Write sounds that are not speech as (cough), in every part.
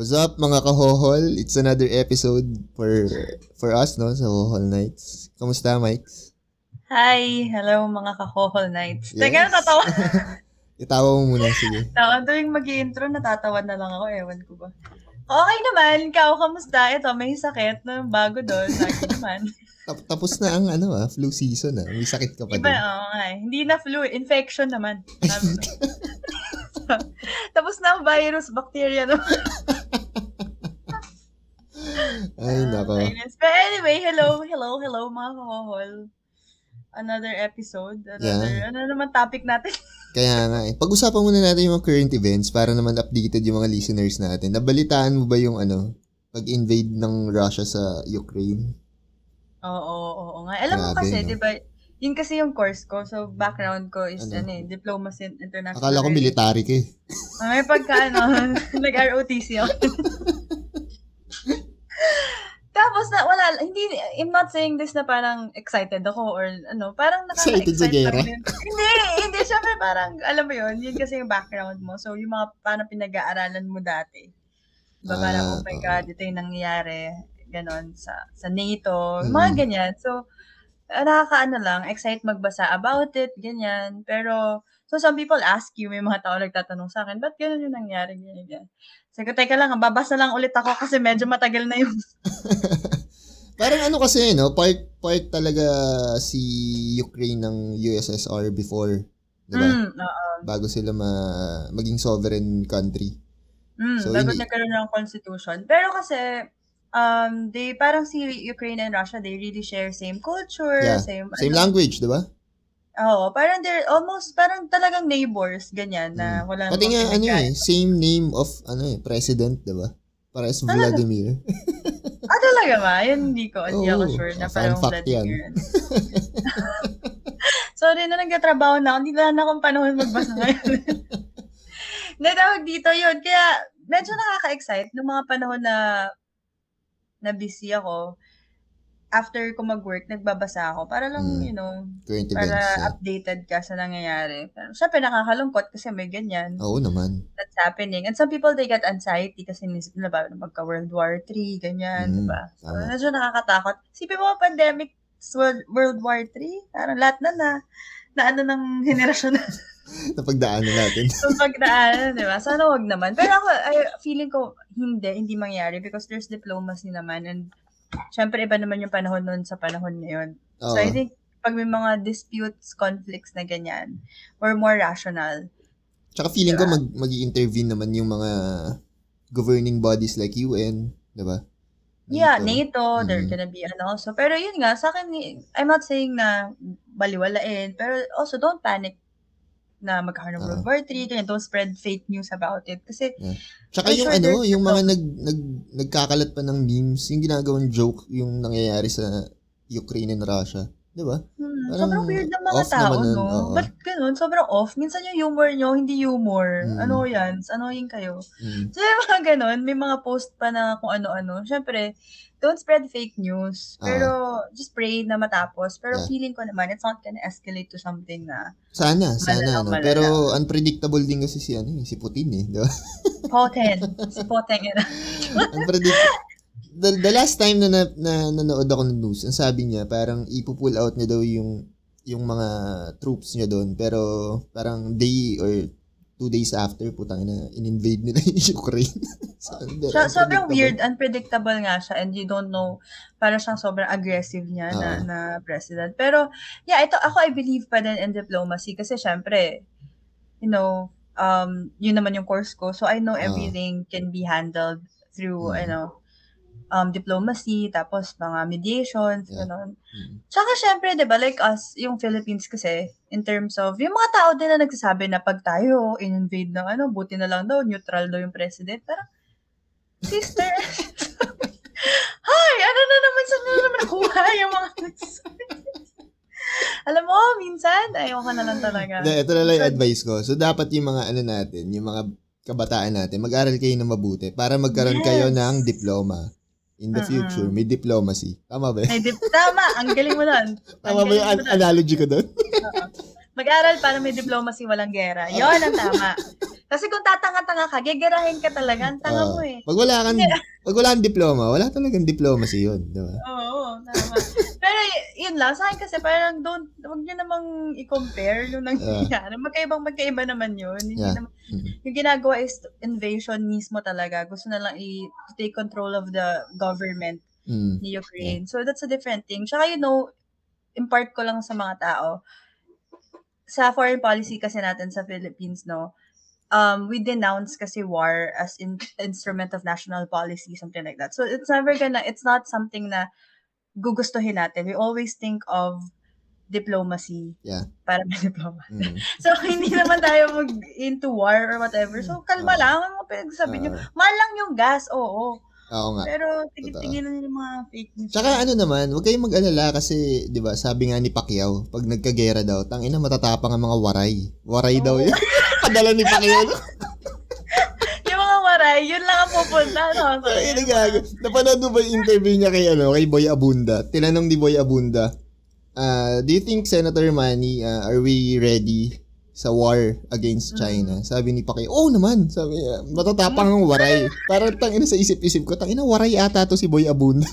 What's up mga kahohol? It's another episode for for us no sa Hohol Nights. Kamusta, Mike? Hi! Hello mga kahohol nights. Yes. Teka, natatawa. (laughs) Itawa mo muna, sige. (laughs) Tawa tuwing mag intro natatawa na lang ako. Ewan ko ba. Okay naman. Ikaw, kamusta? Ito, may sakit na bago doon. (laughs) Lagi naman. Tap- tapos na ang ano ah, flu season ah. May sakit ka pa Iba, din. nga eh. Hindi na flu. Infection naman. Tapos na ang virus, bacteria no? Ay, nako. Virus. But anyway, hello, hello, hello mga kahohol. Another episode. Another, Yeah. ano naman topic natin? (laughs) Kaya nga eh. Pag-usapan muna natin yung mga current events para naman updated yung mga listeners natin. Nabalitaan mo ba yung ano, pag-invade ng Russia sa Ukraine? Oo, oo, oo nga. Alam mo Grabe, kasi, no? di ba, yun kasi yung course ko. So, background ko is, Ano? ano, eh, Diplomacy in International Akala ko military ka eh. Ah, May pagka, ano, (laughs) nag-ROTC ako. (laughs) Tapos na, wala, hindi, I'm not saying this na parang excited ako or ano, parang Excited sa nakaka-excite lang gera? hindi, hindi, syempre parang, alam mo yun, yun kasi yung background mo. So, yung mga, paano pinag-aaralan mo dati. Diba, parang, Ah, oh my oo. God, ito yung nangyayari, ganon, sa, sa NATO, yung mga Mm. ganyan. So, ah, nakakaano lang, excite magbasa about it, ganyan. Pero, so some people ask you, may mga tao nagtatanong sa akin, ba't ganun yung nangyari, ganyan, ganyan. Sabi ko, teka lang, babasa lang ulit ako kasi medyo matagal na yung (laughs) Parang ano kasi, no? Part, part talaga si Ukraine ng USSR before. Di ba? Mm. Bago sila ma- maging sovereign country. Mm, So, bago hindi- nagkaroon ng constitution. Pero kasi, um, they, parang si Ukraine and Russia, they really share same culture, Yeah. same, Same ano, language, di ba? Oo, parang they're almost, parang talagang neighbors, ganyan, na Mm. wala Pati nga, ano eh, same name of, ano eh, president, di ba? Parehas Talaga? Vladimir. Ah, talaga ba? Yun, hindi ko, hindi ako Oo, sure na fun parang fact yan. Vladimir. (laughs) Sorry na nagkatrabaho na ako. Hindi na na akong panahon magbasa ngayon. (laughs) Natawag dito yun. Kaya medyo nakaka-excite nung mga panahon na na busy ako. After ko mag-work, nagbabasa ako. Para lang, Mm. you know, Current para events. yeah. updated ka sa nangyayari. Pero syempre nakakalungkot kasi may ganyan Oo naman. that's happening. And some people, they get anxiety kasi nisip nila ba magka-World War III, ganyan, Mm, di ba? So, tama. medyo nakakatakot. Sipin mo, pandemic, World, World War III, parang lahat na na, na ano ng henerasyon na (laughs) Napagdaanan natin. (laughs) so pagdaan, di ba? Sana wag naman. Pero ako, I, feeling ko, hindi, hindi mangyari because there's diplomacy naman and syempre iba naman yung panahon nun sa panahon ngayon. Oo. So I think pag may mga disputes, conflicts na ganyan, we're more rational. Tsaka feeling ko Diba? mag, mag intervene naman yung mga governing bodies like UN, di ba? Yeah. NATO, they're Mm. gonna be ano also. Pero yun nga, sa akin, I'm not saying na baliwalain, pero also don't panic na magkakaroon ng World Ah. War III, ganyan, don't spread fake news about it. Kasi, Tsaka I'm yung sure ano, yung mga nag, nag, nagkakalat pa ng memes, yung ginagawang joke yung nangyayari sa Ukraine and Russia. Di ba? hmm, Parang sobrang weird ng mga tao, nun, no? oo. Ba't ganun? Sobrang off. Minsan yung humor nyo, hindi humor. Mm. Ano yan? Annoying kayo. Mm. So, yung mga ganun, may mga post pa na kung ano-ano. Siyempre, don't spread fake news. Pero, just pray na matapos. Pero Yeah. feeling ko naman, it's not gonna escalate to something na Sana, sana. Malala, no? malala. Pero unpredictable din kasi si, ano, eh, si Putin eh. Di ba? potent. Si potent yun. (laughs) Unpredict- the, the last time na, na, na nanood ako ng news, ang sabi niya, parang ipupull out niya daw yung yung mga troops niya doon. Pero parang day or two days after, putang na in-invade nila (laughs) yung Ukraine. (laughs) so, So, sobrang weird, unpredictable nga siya and you don't know, para siyang sobrang aggressive niya na, Oo. na president. Pero, yeah, ito, ako I believe pa din in diplomacy kasi syempre, you know, um, yun naman yung course ko. So, I know Oo. everything can be handled through, Mm. you know, um, diplomacy, tapos mga mediations, Yeah. gano'n. Mm. Tsaka syempre, di ba, like us, yung Philippines kasi, in terms of, yung mga tao din na nagsasabi na pag tayo in-invade ng ano, buti na lang daw, neutral daw yung president. Parang, sister, (laughs) hi, ano na naman, saan na naman nakuha (laughs) yung mga nagsasabi? Alam mo, minsan, ayoko na lang talaga. Hindi, ito na lang yung advice ko. So, dapat yung mga ano natin, yung mga kabataan natin, mag-aral kayo na mabuti para magkaroon kayo Yes. ng diploma. In the future, may diplomacy. Tama ba? May dip- tama, ang galing mo. Ang (laughs) Tama ba yung an- analogy ko doon? Oo. Mag-aral para may diplomacy, walang gera. Yon ang tama. Kasi kung tatanga-tanga ka, gegerahin ka talaga. Ang tanga Oo. mo eh. Pag wala kang, pag wala kang diploma, wala talagang diplomacy yun. Di ba? Oo, tama. Pero yun lang, sa akin kasi parang don't, huwag nyo namang i-compare yung nangyayari. Magkaibang magkaiba naman yun. Yeah. naman, Mhm. yung ginagawa is invasion mismo talaga. Gusto na lang i- to take control of the government Mm. ni Ukraine. So that's a different thing. Tsaka you know, impart ko lang sa mga tao, sa foreign policy kasi natin sa Philippines, no, um, we denounce kasi war as in instrument of national policy, something like that. So it's never gonna, it's not something na gugustuhin natin. We always think of diplomacy. Yeah. Para may diploma. Mm. (laughs) So, hindi naman tayo mag into war or whatever. So, kalma Oo. lang. Ano mo pinagsasabi nyo? Oo. Mahal lang yung gas, oo. Oo nga. Pero, tigil-tigilan yung mga fake news. Tsaka ano naman, huwag kayong mag-alala kasi, di ba, sabi nga ni Pacquiao, pag nagkagera daw, tangina matatapang ang mga waray. Waray daw Oo. yun. (laughs) Padala ni Pacquiao. (laughs) waray, yun lang ang pupunta. No? So, Ay, nagago. Napanood mo ba yung interview niya kay, ano, kay Boy Abunda? Tinanong ni Boy Abunda, uh, do you think Senator Manny, uh, are we ready sa war against China? Sabi ni Pacquiao, oh naman. Sabi niya, matatapang ang waray. Parang tangina sa isip-isip ko, tangina waray ata to si Boy Abunda.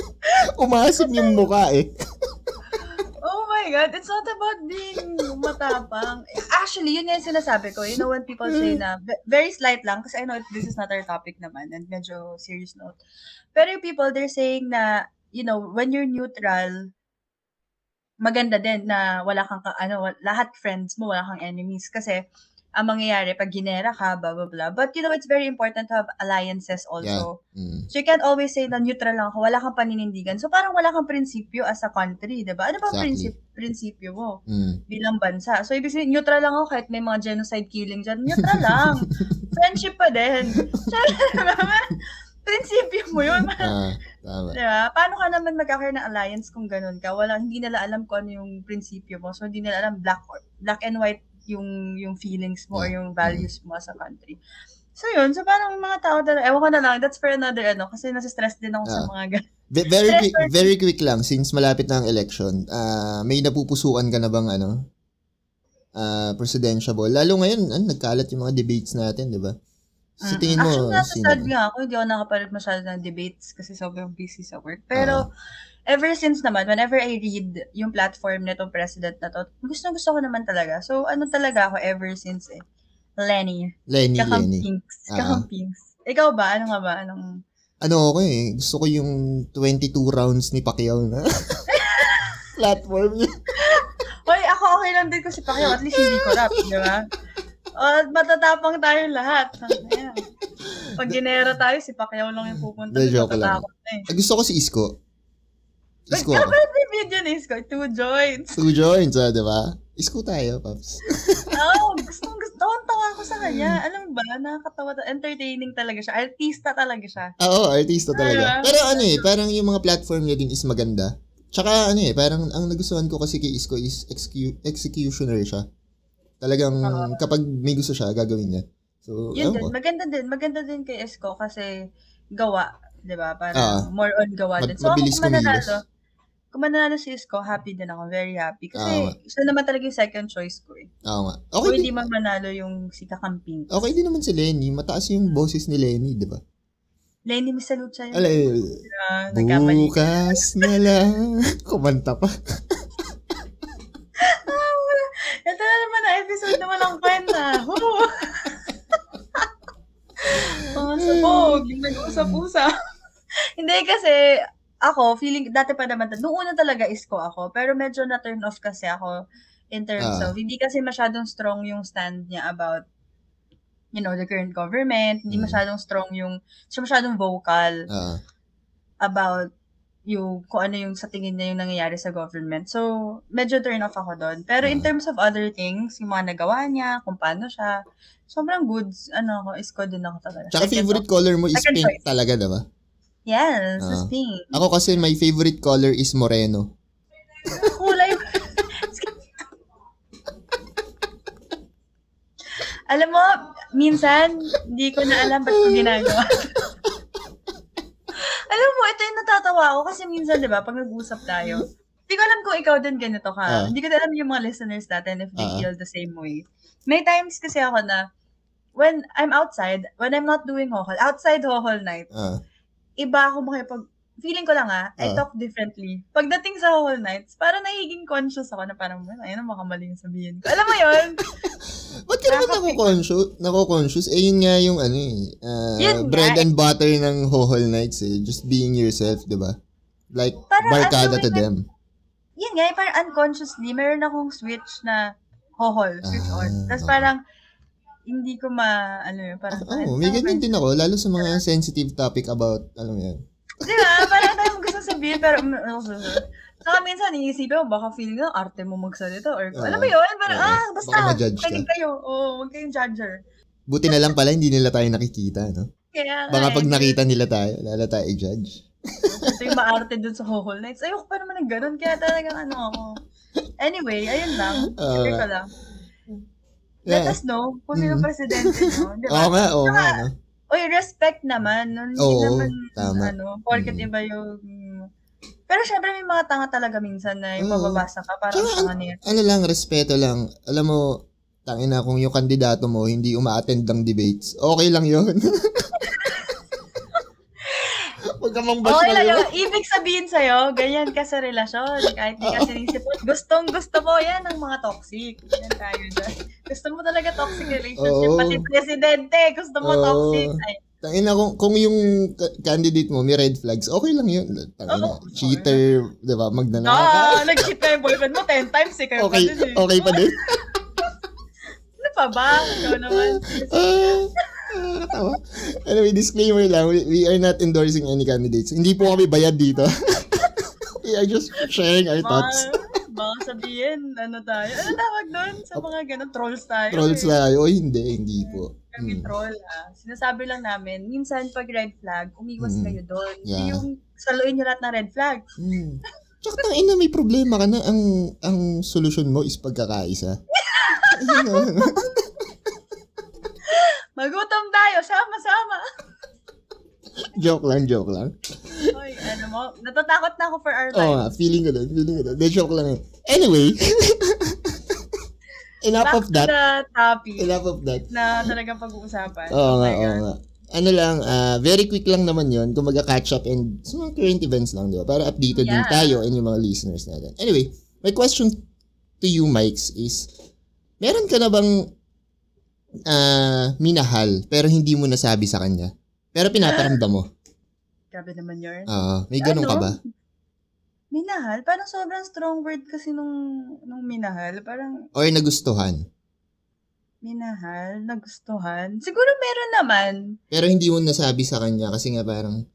(laughs) Umasim yung mukha eh. (laughs) my God, it's not about being matapang. Actually, yun yung sinasabi ko. You know, when people say na, ve- very slight lang, kasi I know this is not our topic naman, and medyo serious note. Pero yung people, they're saying na, you know, when you're neutral, maganda din na wala kang, ka, ano, lahat friends mo, wala kang enemies. Kasi, ang mangyayari, pag ginera ka, blah, blah, blah. But, you know, it's very important to have alliances also. Mm. So you can't always say na neutral lang ako, wala kang paninindigan. So parang wala kang prinsipyo as a country, 'di ba? Ano ba ang Exactly. prinsip prinsipyo mo Mm. bilang bansa? So ibig sabihin neutral lang ako kahit may mga genocide killing diyan. Neutral lang. (laughs) Friendship pa din. (laughs) Prinsipyo mo 'yun. Ah, tama. Diba? Paano ka naman magkakaroon ng alliance kung ganun ka? Wala, hindi nila alam kung ano yung prinsipyo mo. So, hindi nila alam black or, black and white yung yung feelings mo or Yeah. yung values mo sa country. So, yun. So, parang mga tao talaga, ewan ko na lang, that's for another, ano, kasi nasa-stress din ako sa Ah. mga ganun. Ve- Very quick, very quick lang since malapit na ang election. Ah, may napupusukan ka na bang ano? Ah, presidential ball. Lalo ngayon, ano, nagkalat yung mga debates natin, 'di ba? Sa Mm. tingin mo, Actually, nasa sad nga ako. Hindi ako nakapanood masyado ng debates kasi sobrang busy sa work. Pero, ever since naman, whenever I read yung platform nitong president na to, gusto gusto ko naman talaga. So, ano talaga ako ever since eh? Lenny. Lenny, Lenny. Kakampings. Ah. Kakampings. Ikaw ba? Ano nga ba? Anong... Ano ako eh, gusto ko yung 22 rounds ni Pacquiao na (laughs) platform niya. (laughs) Hoy, ako okay lang din ko si Pacquiao. At least hindi ko rap, di ba? O, matatapang tayo lahat. Pag ginera tayo, si Pacquiao lang yung pupunta. Di joke lang. eh. Ah, gusto ko si Isko. Isko ako. video ni Isko. Two joints. Two joints, ah, 'di ba? Isko tayo, Paps. (laughs) Oo, oh, gusto, gusto. Tawan-tawa ko sa kanya. Alam ba, nakakatawa. Entertaining talaga siya. Artista talaga siya. Ah, Oo, artista talaga. Ah. Pero ano eh, parang yung mga platform niya din is maganda. Tsaka ano eh, parang ang nagustuhan ko kasi kay Isko is execu- executioner siya. Talagang Oo. kapag may gusto siya, gagawin niya. So, Yun din. ko. Maganda din. Maganda din kay Isko kasi gawa. Di ba? Ah. Parang more on gawa Mab- din. So, ako mabilis kung mananalo, kumilos. Kung mananalo si Isko, happy din ako. Very happy. Kasi Ah. siya naman talaga yung second choice ko eh. Oo nga. Kung Okay hindi din, man manalo yung si Kakamping. okay din naman si Lenny. Mataas yung boses ni Lenny, di ba? Lenny Misalucha yun. Alay, Uh, bukas na lang. (laughs) Kumanta pa. (laughs) Ito na naman na episode naman ng kwenta. (laughs) Mga sabog, nag-usap-usap. Hindi kasi, ako, feeling, dati pa naman, noong una talaga isko ako, pero medyo na-turn off kasi ako in terms Ah. of, hindi kasi masyadong strong yung stand niya about, you know, the current government, hindi Mm. masyadong strong yung, siya masyadong vocal Ah, about yung kung ano yung sa tingin niya yung nangyayari sa government. So, medyo turn off ako doon. Pero in Ah. terms of other things, yung mga nagawa niya, kung paano siya, sobrang goods, ano ako, isko din ako talaga. Tsaka favorite color mo is pink choice. talaga, di ba? Yes, Ah. that's pink. Ako kasi my favorite color is moreno. Kulay. alam mo, minsan, hindi ko na alam ba't ko ginagawa. alam mo, ito yung natatawa ako kasi minsan, di ba, pag nag-usap tayo, hindi ko alam kung ikaw din ganito ka. Ah. Hindi ko na alam yung mga listeners natin if they Ah. feel the same way. May times kasi ako na, when I'm outside, when I'm not doing hohol, outside hohol night, Ah. Iba ako makipag, feeling ko lang ah, I Ah. talk differently. Pagdating sa hohol nights, parang nagiging conscious ako na parang, ayun na makamali yung sabihin ko. Alam mo yun? (laughs) Ba't ka naman nako-conscious? Nako-conscious? Eh, yun nga yung ano eh. ah, Yun bread nga. and butter ng Hohol Nights eh. Just being yourself, di ba? Like, Parang barkada ano, to may- them. Yun nga, eh, parang unconsciously, meron akong switch na hohol, switch Ah, on. Tapos okay. parang, hindi ko ma, ano yun, parang, Oo, may ganyan din ako. Lalo sa mga sensitive topic about, alam mo yan. Di ba? Parang tayo gusto sabihin, pero, um, Saka minsan, iisipin mo, baka feeling mo, arte mo magsalita. Or, Oo. alam mo yun? Parang, Oo. ah, basta, ma-judge ka. kayo. Oo, huwag kayong judger. Buti na lang pala, hindi nila tayo nakikita, no? Kaya, nga Baka eh, pag nakita nila tayo, lala tayo i-judge. Ito yung maarte dun sa Hohol Nights. Ayoko pa naman ng ganun. Kaya talagang ano ako. Anyway, ayun lang. Share nga. ko lang. Let Yeah. us know kung sino Mm. presidente mo. (laughs) Di Oo nga, oo nga, no? Uy, respect naman. Hindi Oo, naman, tama. ano, porket Mm. iba yung... Pero syempre may mga tanga talaga minsan na yung Oo. mababasa ka. Parang tanga niya. Ano lang, respeto lang. Alam mo, tangina kung yung kandidato mo hindi uma-attend ng debates, okay lang yun. (laughs) Huwag ka mang bash Okay na lang yun. Ibig sabihin sa'yo, ganyan ka sa relasyon. Kahit di ka sinisipot. Gustong gusto mo yan ng mga toxic. Yan tayo dyan. Gusto mo talaga toxic relationship. Oo. Pati presidente, gusto mo Oo. toxic. Ay, Tangina kung, kung yung ka- candidate mo may red flags, okay lang yun. Tangina, Oo. cheater, di ba, magnanaka. ah, nag-cheat na yung boyfriend mo 10 times eh. Kayo Okay, pa din eh. okay pa din. Ano pa ba? Ikaw naman. Ah, nakakatawa. anyway, disclaimer lang, we, we are not endorsing any candidates. Hindi po kami bayad dito. (laughs) we are just sharing our thoughts. Sabihin, ano tayo? Ano tawag doon? Sa mga ganun, trolls tayo. Trolls eh. tayo. Oy, hindi, hindi po. Kami Hmm. troll ah. Sinasabi lang namin, minsan pag red flag, umiwas Mm. kayo doon. Yeah. Yung saluin nyo lahat ng red flag. Hmm. Tsaka tang ina may problema ka na ang ang solusyon mo is pagkakaisa. (laughs) Magutom tayo, sama-sama. Joke lang, joke lang. Oy, ano mo, natatakot na ako for our Oo life. nga, feeling ko din, feeling ko din. De, joke lang eh. Anyway, (laughs) enough Back of that. to the topic Enough of that. na talagang pag-uusapan. Oo Oh nga, oo God. nga. Ano lang, ah, very quick lang naman yon kung mag-catch up and sa mga current events lang, di ba? Para updated din Yeah. tayo and yung mga listeners natin. Anyway, my question to you, Mikes, is, meron ka na bang ah, minahal pero hindi mo nasabi sa kanya? Pero pinaparamdam mo? Grabe naman yun. Ah, may ganun ka Ano? ba? Minahal? Parang sobrang strong word kasi nung, nung minahal. Parang Or nagustuhan? minahal, nagustuhan. Siguro meron naman. Pero hindi mo nasabi sa kanya kasi nga parang,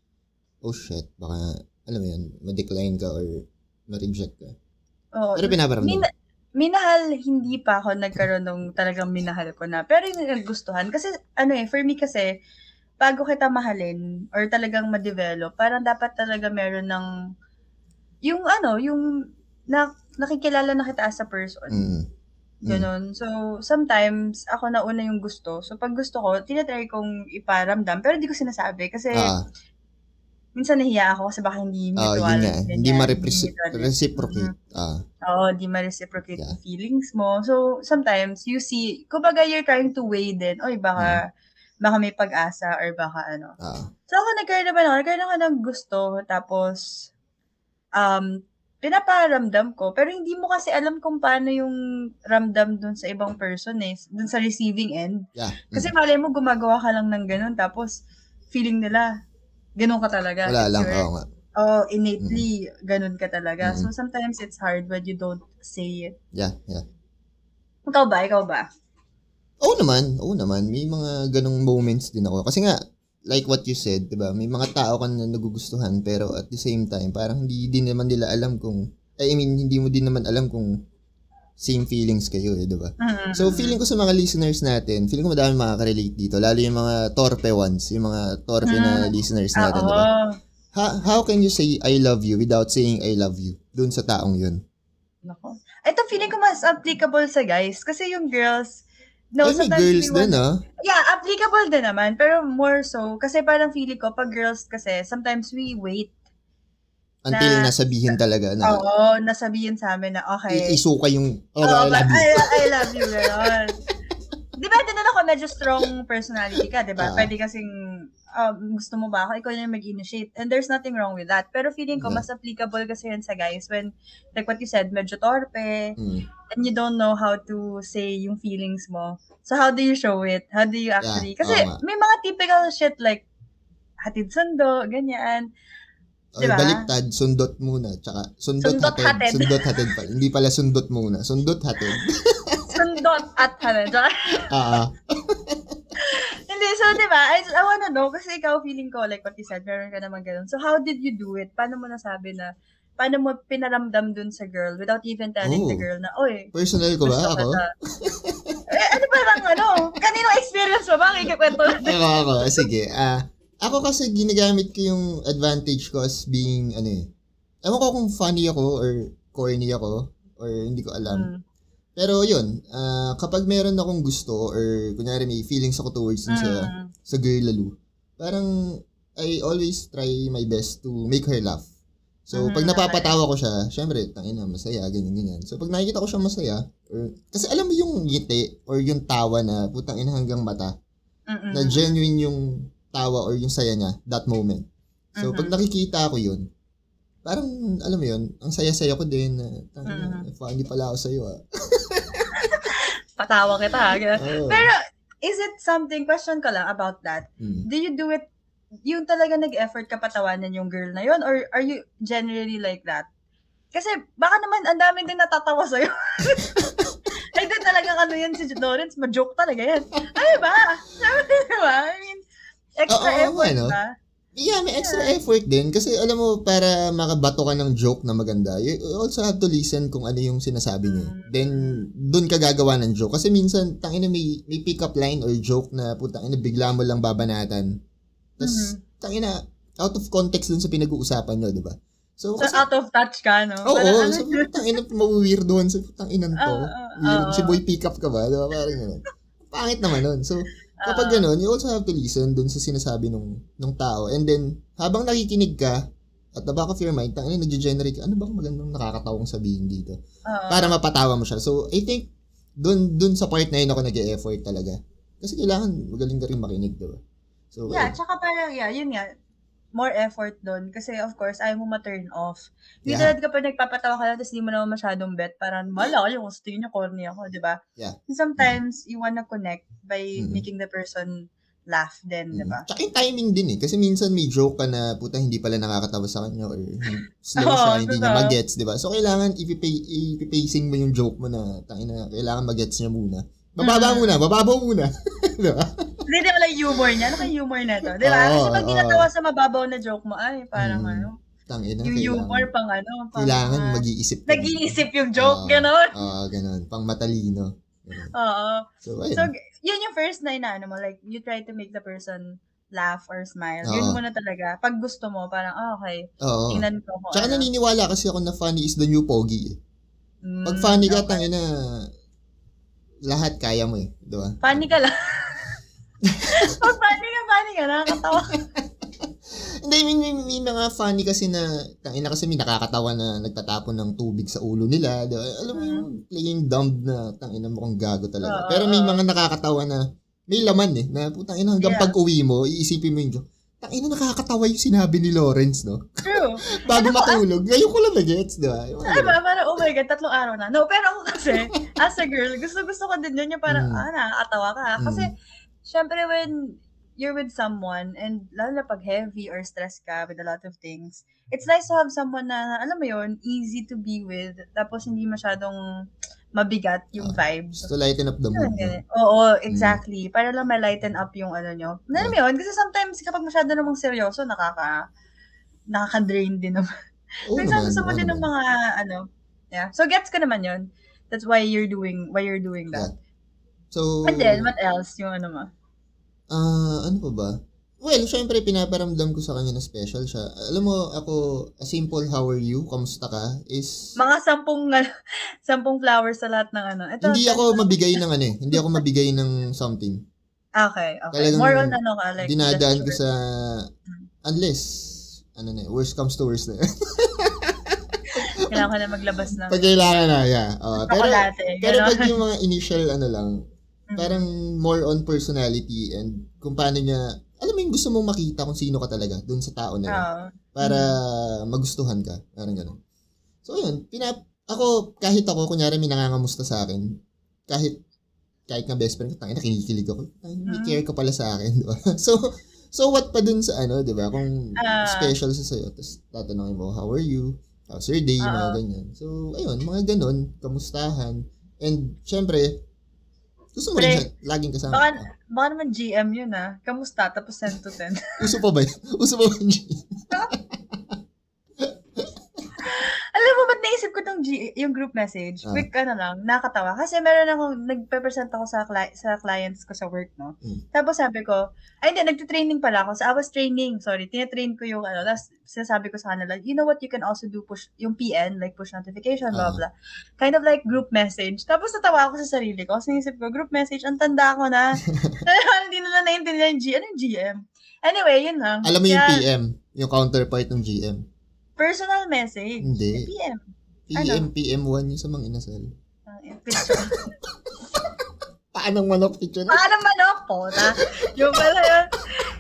oh shit, baka, alam mo yun, ma-decline ka or ma-reject ka. Oo. Pero pinaparamdam. Mina- minahal, hindi pa ako nagkaroon ng talagang minahal ko na. Pero yung nagustuhan, kasi ano eh, for me kasi, bago kita mahalin or talagang ma-develop, parang dapat talaga meron ng, yung ano, yung na, nakikilala na kita as a person. Mm. Mm. Ganon. So, sometimes, ako na una yung gusto. So, pag gusto ko, tinatry kong iparamdam. Pero di ko sinasabi. Kasi, Ah, minsan nahiya ako kasi baka hindi ah, mutual. yun nga. ganyan, Hindi ma-reciprocate. Mhm. Ah, Oo, di ma-reciprocate Yeah. feelings mo. So, sometimes, you see, kumbaga you're trying to weigh din, oy, baka, baka may pag-asa or baka ano. ah. So, ako nagkaroon naman ako, nagkaroon ako ng gusto, tapos, um, pinaparamdam ko, pero hindi mo kasi alam kung paano yung ramdam dun sa ibang person eh, dun sa receiving end. Yeah. Kasi Mm. malay mo, gumagawa ka lang ng ganun, tapos, feeling nila, ganun ka talaga. Wala lang. Oo nga. Oh, innately, ganun ka talaga. Mm. So, sometimes it's hard when you don't say it. Yeah, yeah. Ikaw ba? Ikaw ba? Oo naman. Oo naman. May mga ganong moments din ako. Kasi nga, like what you said, di ba? May mga tao ka na nagugustuhan pero at the same time, parang hindi din naman nila alam kung, I mean, hindi mo din naman alam kung same feelings kayo eh, di ba? Mm. So, feeling ko sa mga listeners natin, feeling ko madami makaka-relate dito. Lalo yung mga torpe ones, yung mga torpe na Mm. listeners natin, di ba? How, how can you say I love you without saying I love you dun sa taong yun? Nako. Ito, feeling ko mas applicable sa guys. Kasi yung girls, no, may sometimes girls we din want- ah. Yeah, applicable din naman. Pero more so, kasi parang feeling ko, pag girls kasi, sometimes we wait. Until Na- nasabihin talaga na Oo, nasabihin sa amin na, okay. i- isuka yung, oh, Oo, I love you. I, I (laughs) love you, girl. Depende na kung medyo strong personality ka, di ba? Ah. Pwede kasing, um, gusto mo ba ako, ikaw na yung mag-initiate. And there's nothing wrong with that. Pero feeling ko, mas applicable kasi yun sa guys when, like what you said, medyo torpe, Mm. and you don't know how to say yung feelings mo. So, how do you show it? How do you actually, Yeah, kasi oo nga. may mga typical shit like, hatid sundo, ganyan. Or Diba? baliktad, sundot muna. Tsaka, sundot, Sundot hatid. hatid. Sundot hatid pa. Hindi pala sundot muna. Sundot hatid. (laughs) Sundot at ano, tsaka, (laughs) Ah, ah. (laughs) Hindi, so, di ba? I, I wanna know, kasi ikaw feeling ko, like what you said, meron ka naman ganun. So, how did you do it? Paano mo nasabi na, paano mo pinaramdam dun sa girl without even telling the Oh. girl na, oy, personal ko ba? Ako? kita." eh, ano ba lang, ano? Kaninong experience mo ba? Ikikwento natin. ako, ako. Sige. Ah, ako kasi ginagamit ko yung advantage ko as being, ano eh. Ewan ko kung funny ako or corny ako or hindi ko alam. Mm. Pero yun, ah, kapag meron akong gusto or kunyari may feelings ako towards dun sa, Mm. sa girl lalo, parang I always try my best to make her laugh. So, Mhm, pag napapatawa ko siya, syempre, tangina, masaya, ganyan, ganyan. So, pag nakikita ko siya masaya, or, kasi alam mo yung ngiti or yung tawa na putang ina hanggang mata, Mm-mm. na genuine yung tawa or yung saya niya that moment. So, pag Mhm. nakikita ko yun, parang, alam mo yun, ang saya-saya ko din na, tangina, Mhm. funny pala ako sa'yo ah. (laughs) Patawa kita. Oo. Pero, is it something, question ko lang about that. Mm. Do you do it, yung talaga nag-effort ka patawanan yung girl na yun? Or are you generally like that? Kasi baka naman ang dami din natatawa sa'yo. (laughs) like din talagang ano yan si Lawrence, ma-joke talaga yan. Ano ba? Sabi ba? I mean, extra Oo, effort ano? ba? Yeah, may extra effort din. Kasi alam mo, para makabato ka ng joke na maganda, you also have to listen kung ano yung sinasabi niya. Mm. Then, dun ka gagawa ng joke. Kasi minsan, tangina may, may pick-up line or joke na putang ina bigla mo lang babanatan. Tapos, Mhm. tangina, out of context dun sa pinag-uusapan nyo, di ba? So, So, kasi, out of touch ka, no? oo, Parang ano so, yun? (laughs) putang ina, mawiwirdohan sa putang inan to. Oo, oo, Weird, oo. si boy pick up ka ba? Di ba? Parang gano'n. Pangit naman nun. So, Kapag Oo. ganun, you also have to listen dun sa sinasabi nung, nung tao. And then, habang nakikinig ka, at the back of your mind, tangina, nag-generate ano ba magandang nakakatawang sabihin dito? Oo. Para mapatawa mo siya. So, I think, dun, dun sa part na yun ako nag-e-effort talaga. Kasi kailangan magaling ka rin makinig, diba? So, Yeah, eh, tsaka parang, yeah, yun nga, more effort doon. Kasi, of course, ayaw mo ma-turn off. Hindi Yeah. yeah. kapag nagpapatawa ka lang, tapos di mo naman masyadong bet, parang, wala kung sa tingin nyo, corny ako, di ba? Yeah. Sometimes, you wanna connect by Mhm. making the person laugh din, di ba? Tsaka yung timing din eh. Kasi minsan may joke ka na, puta, hindi pala nakakatawa sa kanya or slow (laughs) Oo, siya, hindi niya magets, di ba? So, kailangan ipipacing mo yung joke mo na, tangina, kailangan magets niya muna. Bababa Mhm. muna, bababaw muna. (laughs) di ba? Hindi din wala yung humor niya. Ano kaya humor na to? Di ba? Oo, Kasi pag ginatawa sa mababaw na joke mo, ay, parang Mm. ano, Tangina, yung humor kailangan, pang ano, pang, kailangan ah, mag-iisip nag-iisip yung joke, Oo. gano'n. Oo, ganun. Pang matalino. Oo. So, ayun. So, yun yung first na inaano mo. Like, you try to make the person laugh or smile. Oo. Yun muna talaga. Pag gusto mo, parang, ah, okay. Oo. Tingnan ko kung Tsaka ano. naniniwala kasi ako na funny is the new pogi eh. Mm, Pag funny ka, okay. tangina, lahat kaya mo eh. Di ba? Funny ka lang. Pag (laughs) funny ka, funny ka. Nakakatawa. (laughs) Hindi, may, may, may mga funny kasi na, tangina kasi may nakakatawa na nagtatapon ng tubig sa ulo nila. Di ba? Alam mo yung playing dumb na tangina mo kung gago talaga. Oo, Pero may mga nakakatawa na may laman eh. Na putang ina hanggang Yeah. pag uwi mo, iisipin mo yung joke. Tangina nakakatawa yung sinabi ni Lawrence, no? True. Bago matulog. Ngayon ko lang na-gets, di ba? Yung mga Ay ganun. ba, parang, oh my God, tatlong araw na. No, pero ako kasi, (laughs) as a girl, gusto-gusto ko din yun yung parang, Mm. ah, nakakatawa ka. Kasi, syempre, when you're with someone, and lalo na pag heavy or stress ka with a lot of things, it's nice to have someone na, alam mo yun, easy to be with, tapos hindi masyadong mabigat yung vibes. Just to lighten up the mood. Oo, exactly. Para lang ma-lighten up yung ano nyo. Alam mo yun? Kasi sometimes kapag masyado namang seryoso, nakaka, nakaka-drain din naman. Oo Minsan gusto mo din ng mga, ano, yeah. So, gets ko naman yun. That's why you're doing, why you're doing that. So, And then, what else? Yung ano mo? ah, ano pa ba? Well, syempre, pinaparamdam ko sa kanya na special siya. Alam mo, ako, a simple how are you, kamusta ka, is, Mga sampung, (laughs) sampung flowers sa lahat ng ano. Ito, hindi ako mabigay (laughs) ng ano eh. Hindi ako mabigay ng something. Okay, okay. Talagang More on ano ka, like, Dinadaan ko sa, unless, ano na, eh, worst comes to worst na. (laughs) Kailangan ko na maglabas ng Pag kailangan na, yeah. Uh, pero, chocolate. pero pag yung mga initial, ano lang, parang more on personality and kung paano niya, alam mo yung gusto mong makita kung sino ka talaga dun sa tao na yun. Oo. Para magustuhan ka. Parang gano'n. So, yun. Pinap ako, kahit ako, kunyari may nangangamusta sa akin, kahit kahit nga best friend ko, tangina, kinikilig ako. Tangina, may Mm. care ka pala sa akin, di ba? (laughs) So, so what pa dun sa ano, di ba? Kung Ah. special sa sa'yo, tapos tatanungin mo, how are you? How's your day? Mga Oo. ganyan. So, ayun, mga ganun, kamustahan. And, syempre, gusto mo rin siya, laging kasama. Baka, Ah, baka naman GM yun ah. Kamusta? Tapos 10 to 10. Uso pa ba yun? (laughs) Uso pa ba yun? Alam mo, ba't naisip ko tong G, yung group message? Ah. Quick, ano lang, nakatawa. Kasi meron akong, nagpe-present ako sa, cli- sa clients ko sa work, no? Mm. Tapos sabi ko, ay hindi, nagte-training pala ako. So, I was training, sorry, tinatrain ko yung, ano, tapos sinasabi ko sa kanila, you know what you can also do, push, yung PN, like push notification, blah, Ah. blah. Kind of like group message. Tapos natawa ako sa sarili ko. Kasi naisip ko, group message, ang tanda ko na. (laughs) Hindi nila naintindihan yung G, ano yung GM? Anyway, yun lang. Alam mo yung Kaya, PM, yung counterpart ng GM. Personal message. Hindi. PM. PM, PM1 yung sa mga inasal. Ang picture. (laughs) Paanong manok picture na? Paano manok po na? Yung pala yun.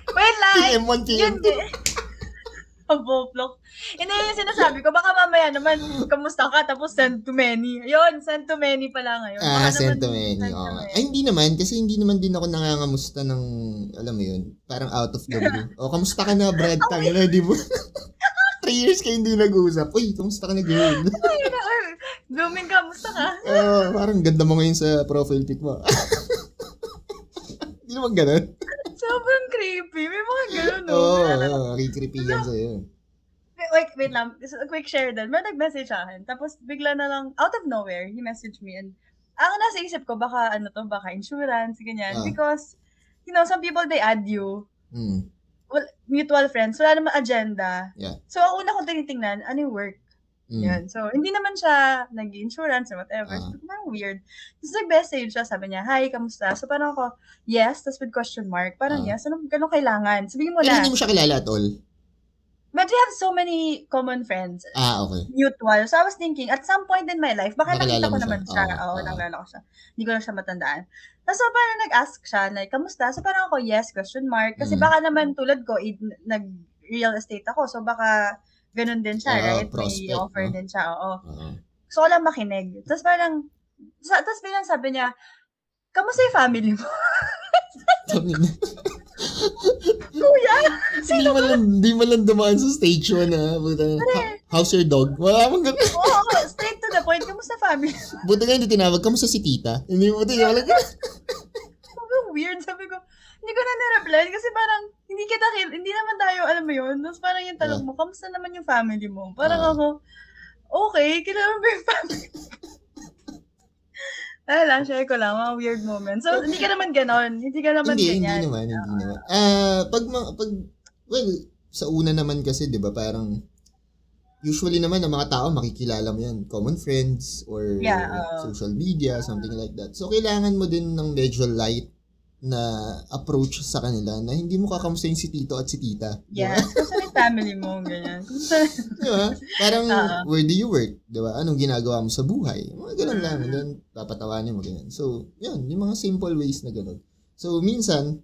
Wait lang. PM1, Yun PM2. din. (laughs) Ang boblok. Hindi yung sinasabi ko. Baka mamaya naman, kamusta ka? Tapos send to many. Yun, send to many pala ngayon. Ah, Baka send naman to many. send many. Ay, hindi naman. Kasi hindi naman din ako nangangamusta ng, alam mo yun, parang out of the blue. (laughs) o, kamusta ka na, Brad? Tangina, di mo? Three years kayo hindi nag-uusap. Uy, kamusta ka na, girl? (laughs) Ay, na, ay, Blooming, kamusta ka? Oo, parang ganda mo ngayon sa profile pic mo. (laughs) Hindi naman ganun. Sobrang creepy. May mga ganun? Oo, ano- oh, kikripigan sa'yo. Wait, wait, wait lang. Quick share din. May nag-message sa akin. Tapos bigla na lang, out of nowhere, he messaged me. And ang nasa isip ko, baka ano to, baka insurance, ganyan. Ah. Because, you know, some people, they add you. Hmm. Well, mutual friends. Wala naman agenda. Yeah. So, ang una kong tinitingnan, ano yung work? Hmm. Yan. So, hindi naman siya nag-insurance or whatever. Ah. So, parang weird. Tapos nag-message siya, sabi niya, hi, kamusta? So, parang ako, yes, tapos with question mark. Parang Ah. yes, anong, anong kailangan? Sabihin mo na. hindi mo siya kilala at all. But we have so many common friends. Ah, okay. mutual. So I was thinking, at some point in my life, baka nakita ko siya. naman siya. Oo, Oo, oo. nakilala ko siya. Hindi ko lang siya matandaan. Tapos so, parang nag-ask siya, like, kamusta? So parang ako, yes, question mark. Kasi Mm. baka naman tulad ko, i- nag-real estate ako. So baka ganun din siya, Oo, right? May prospect, offer no? din siya, oo. Oo. So ko lang makinig. Tapos parang, sa, tapos bilang sabi niya, kamusta yung family mo? (laughs) (laughs) (laughs) Kuya! Hindi mo lang, hindi mo lang dumaan sa stage 1 na. Buta, "Ha- how's your dog? Wala mong ganun. Oo, ako, straight to the point, kamusta family? (laughs) Buta nga hindi tinawag. Kamusta si tita? Hindi mo tinawag. (laughs) Wala. Sobrang weird. Sabi ko, hindi ko na na-reply kasi parang, hindi kita, hindi naman tayo, alam mo yun. Tapos parang yung tanong mo, kamusta naman yung family mo? Parang Ah. ako, okay, kilala mo ba yung family Ay lang, share ko lang, mga weird moments. So, hindi ka naman ganon. Hindi ka naman Hindi, hindi ganyan. naman. Hindi naman. Ah, pag, ma- pag, well, sa una naman kasi, di ba, parang, usually naman, ang mga tao, makikilala mo yan. Common friends, or Yeah, oo. social media, something like that. So, kailangan mo din ng medyo light na approach sa kanila na hindi mo kakamustahin si tito at si tita. Yeah, especially family mo, ganyan. Kamusta- (laughs) Di ba? Parang, Oo. where do you work? Di ba? Anong ginagawa mo sa buhay? Mga ganun lang. Mm. And then, papatawanin mo ganyan. So, yun. Yung mga simple ways na ganun. So, minsan,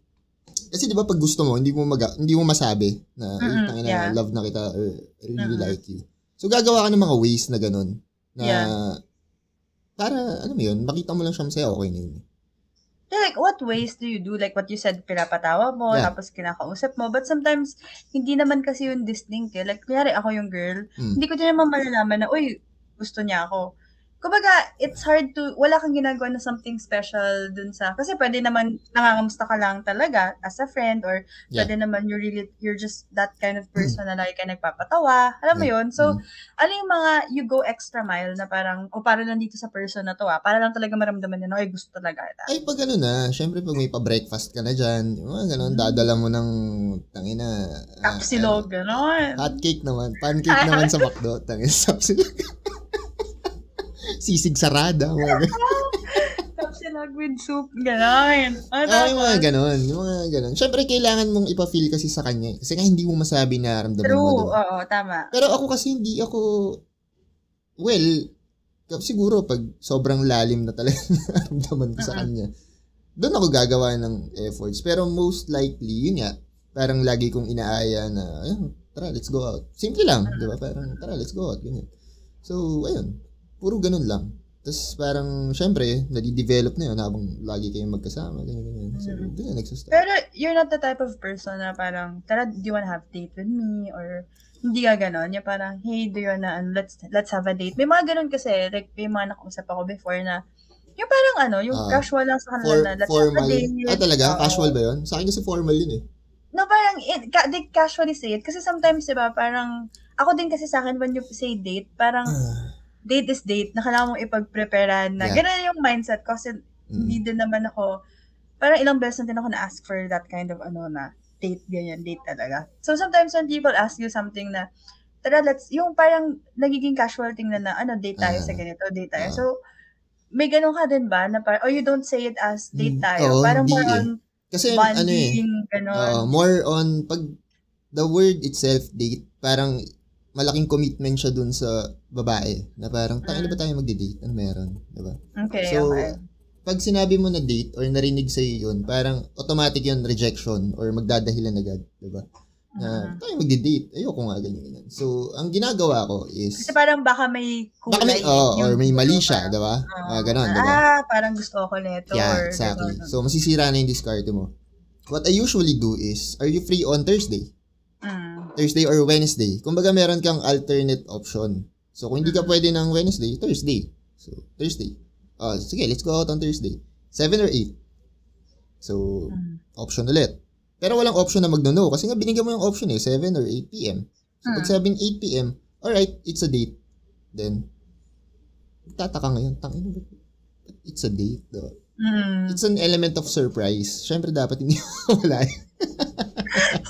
kasi di ba pag gusto mo, hindi mo maga, hindi mo masabi na, ay, Mm-mm, tangina, yeah. love na kita or really Mm-mm. like you. So, gagawa ka ng mga ways na ganun. Na, Yeah. para, ano mo yun, makita mo lang siya masaya, okay na yun. Like, what ways do you do? Like, what you said, pinapatawa mo, Yeah. tapos kinakausap mo. But sometimes, hindi naman kasi yung distinct eh. Like, kunyari, ako yung girl, Mm. hindi ko din naman malalaman na, uy, gusto niya ako. Kumbaga, it's hard to, wala kang ginagawa na something special dun sa, kasi pwede naman, nangangamusta ka lang talaga as a friend, or Yeah. pwede naman you're really, you're just that kind of person na lagi ka nagpapatawa. Alam mo Yeah. yun? So, Mm. ano yung mga, you go extra mile na parang, o para lang dito sa person na to ah, para lang talaga maramdaman niya na, ay, gusto talaga kita. Ay, pag ano na, syempre pag may pa-breakfast ka na dyan, yung mga ganun, dadala mo ng, tangina, ah, Kapsilog, gano'n. Hot cake naman. Pancake (laughs) naman sa McDo. Tangin sa (laughs) Sisig sarada. Mga (laughs) ganun. Kapsilog with soup, gano'n. Ano Ah, yung mga ganon. Yung mga ganon. Siyempre, kailangan mong ipafeel kasi sa kanya. eh. Kasi nga hindi mo masabi na ramdaman mo. True, oo, tama. Pero ako kasi hindi ako, well, siguro pag sobrang lalim na talaga (laughs) naramdaman ko sa Mm-mm. kanya, doon ako gagawa ng efforts. Pero most likely, yun nga, parang lagi kong inaaya na, ayun, tara, let's go out. Simple lang, di ba? Parang, tara, let's go out, ganyan. So, ayun, puro ganun lang. Tapos parang, syempre, nadi-develop na yun habang lagi kayong magkasama, ganyan, ganyan. So, Mhm. doon na nagsusstart. Pero you're not the type of person na parang, tara, do you wanna have date with me? Or hindi ka ganon. Yung parang, hey, do you wanna, ano, let's, let's have a date. May mga ganon kasi, like, may mga nakausap ako before na, yung parang ano, yung Ah. casual lang sa kanila For, na, let's formal. have a date. Ah, talaga? Oo. Casual ba yun? Sa akin kasi formal yun eh. No, parang, it, ka, they casually say it. Kasi sometimes, di ba, parang, ako din kasi sa akin, when you say date, parang, date is date, na kailangan mong ipag-preparean na, Yeah. ganun yung mindset ko. Kasi, Mm. hindi din naman ako, parang ilang beses na din ako na-ask for that kind of, ano, na, date, ganyan, date talaga. So, sometimes when people ask you something na, tara, let's, yung parang, nagiging casual thing na, na ano, date tayo Ah. sa ganito, date tayo. Ah. So, may ganun ka din ba, na parang, or you don't say it as date Mm, tayo. oo, parang more eh. on Kasi ano eh, bonding, ganun. Oo, more on pag the word itself date, parang malaking commitment siya dun sa babae na parang tayo ba tayo magde-date? Ano meron, 'di ba? okay, So, okay. Pag sinabi mo na date or narinig sa yun, parang automatic yun rejection or magdadahilan agad, 'di ba? Na Mhm. tayo magde-date. Ayoko nga ganyan, ganyan. So, ang ginagawa ko is Kasi parang baka may kulay. baka may, oh, or may mali siya, 'di ba? ah, Ah, ganon, 'di ba? Ah, parang gusto ko nito. Yeah, or exactly. ganon. So, masisira na yung discard mo. What I usually do is, are you free on Thursday? Thursday or Wednesday. Kumbaga meron kang alternate option. So kung hindi ka Mm. pwede ng Wednesday, Thursday. So Thursday. Oh, sige, let's go out on Thursday. 7 or 8. So Mm. option ulit. Pero walang option na magno-no kasi nga binigyan mo yung option eh, 7 or 8 p.m. So pag sabing 8 p.m., alright, it's a date. Then, tataka ngayon, tangin ba? It's a date, diba? Mm. It's an element of surprise. Siyempre dapat hindi (laughs) wala.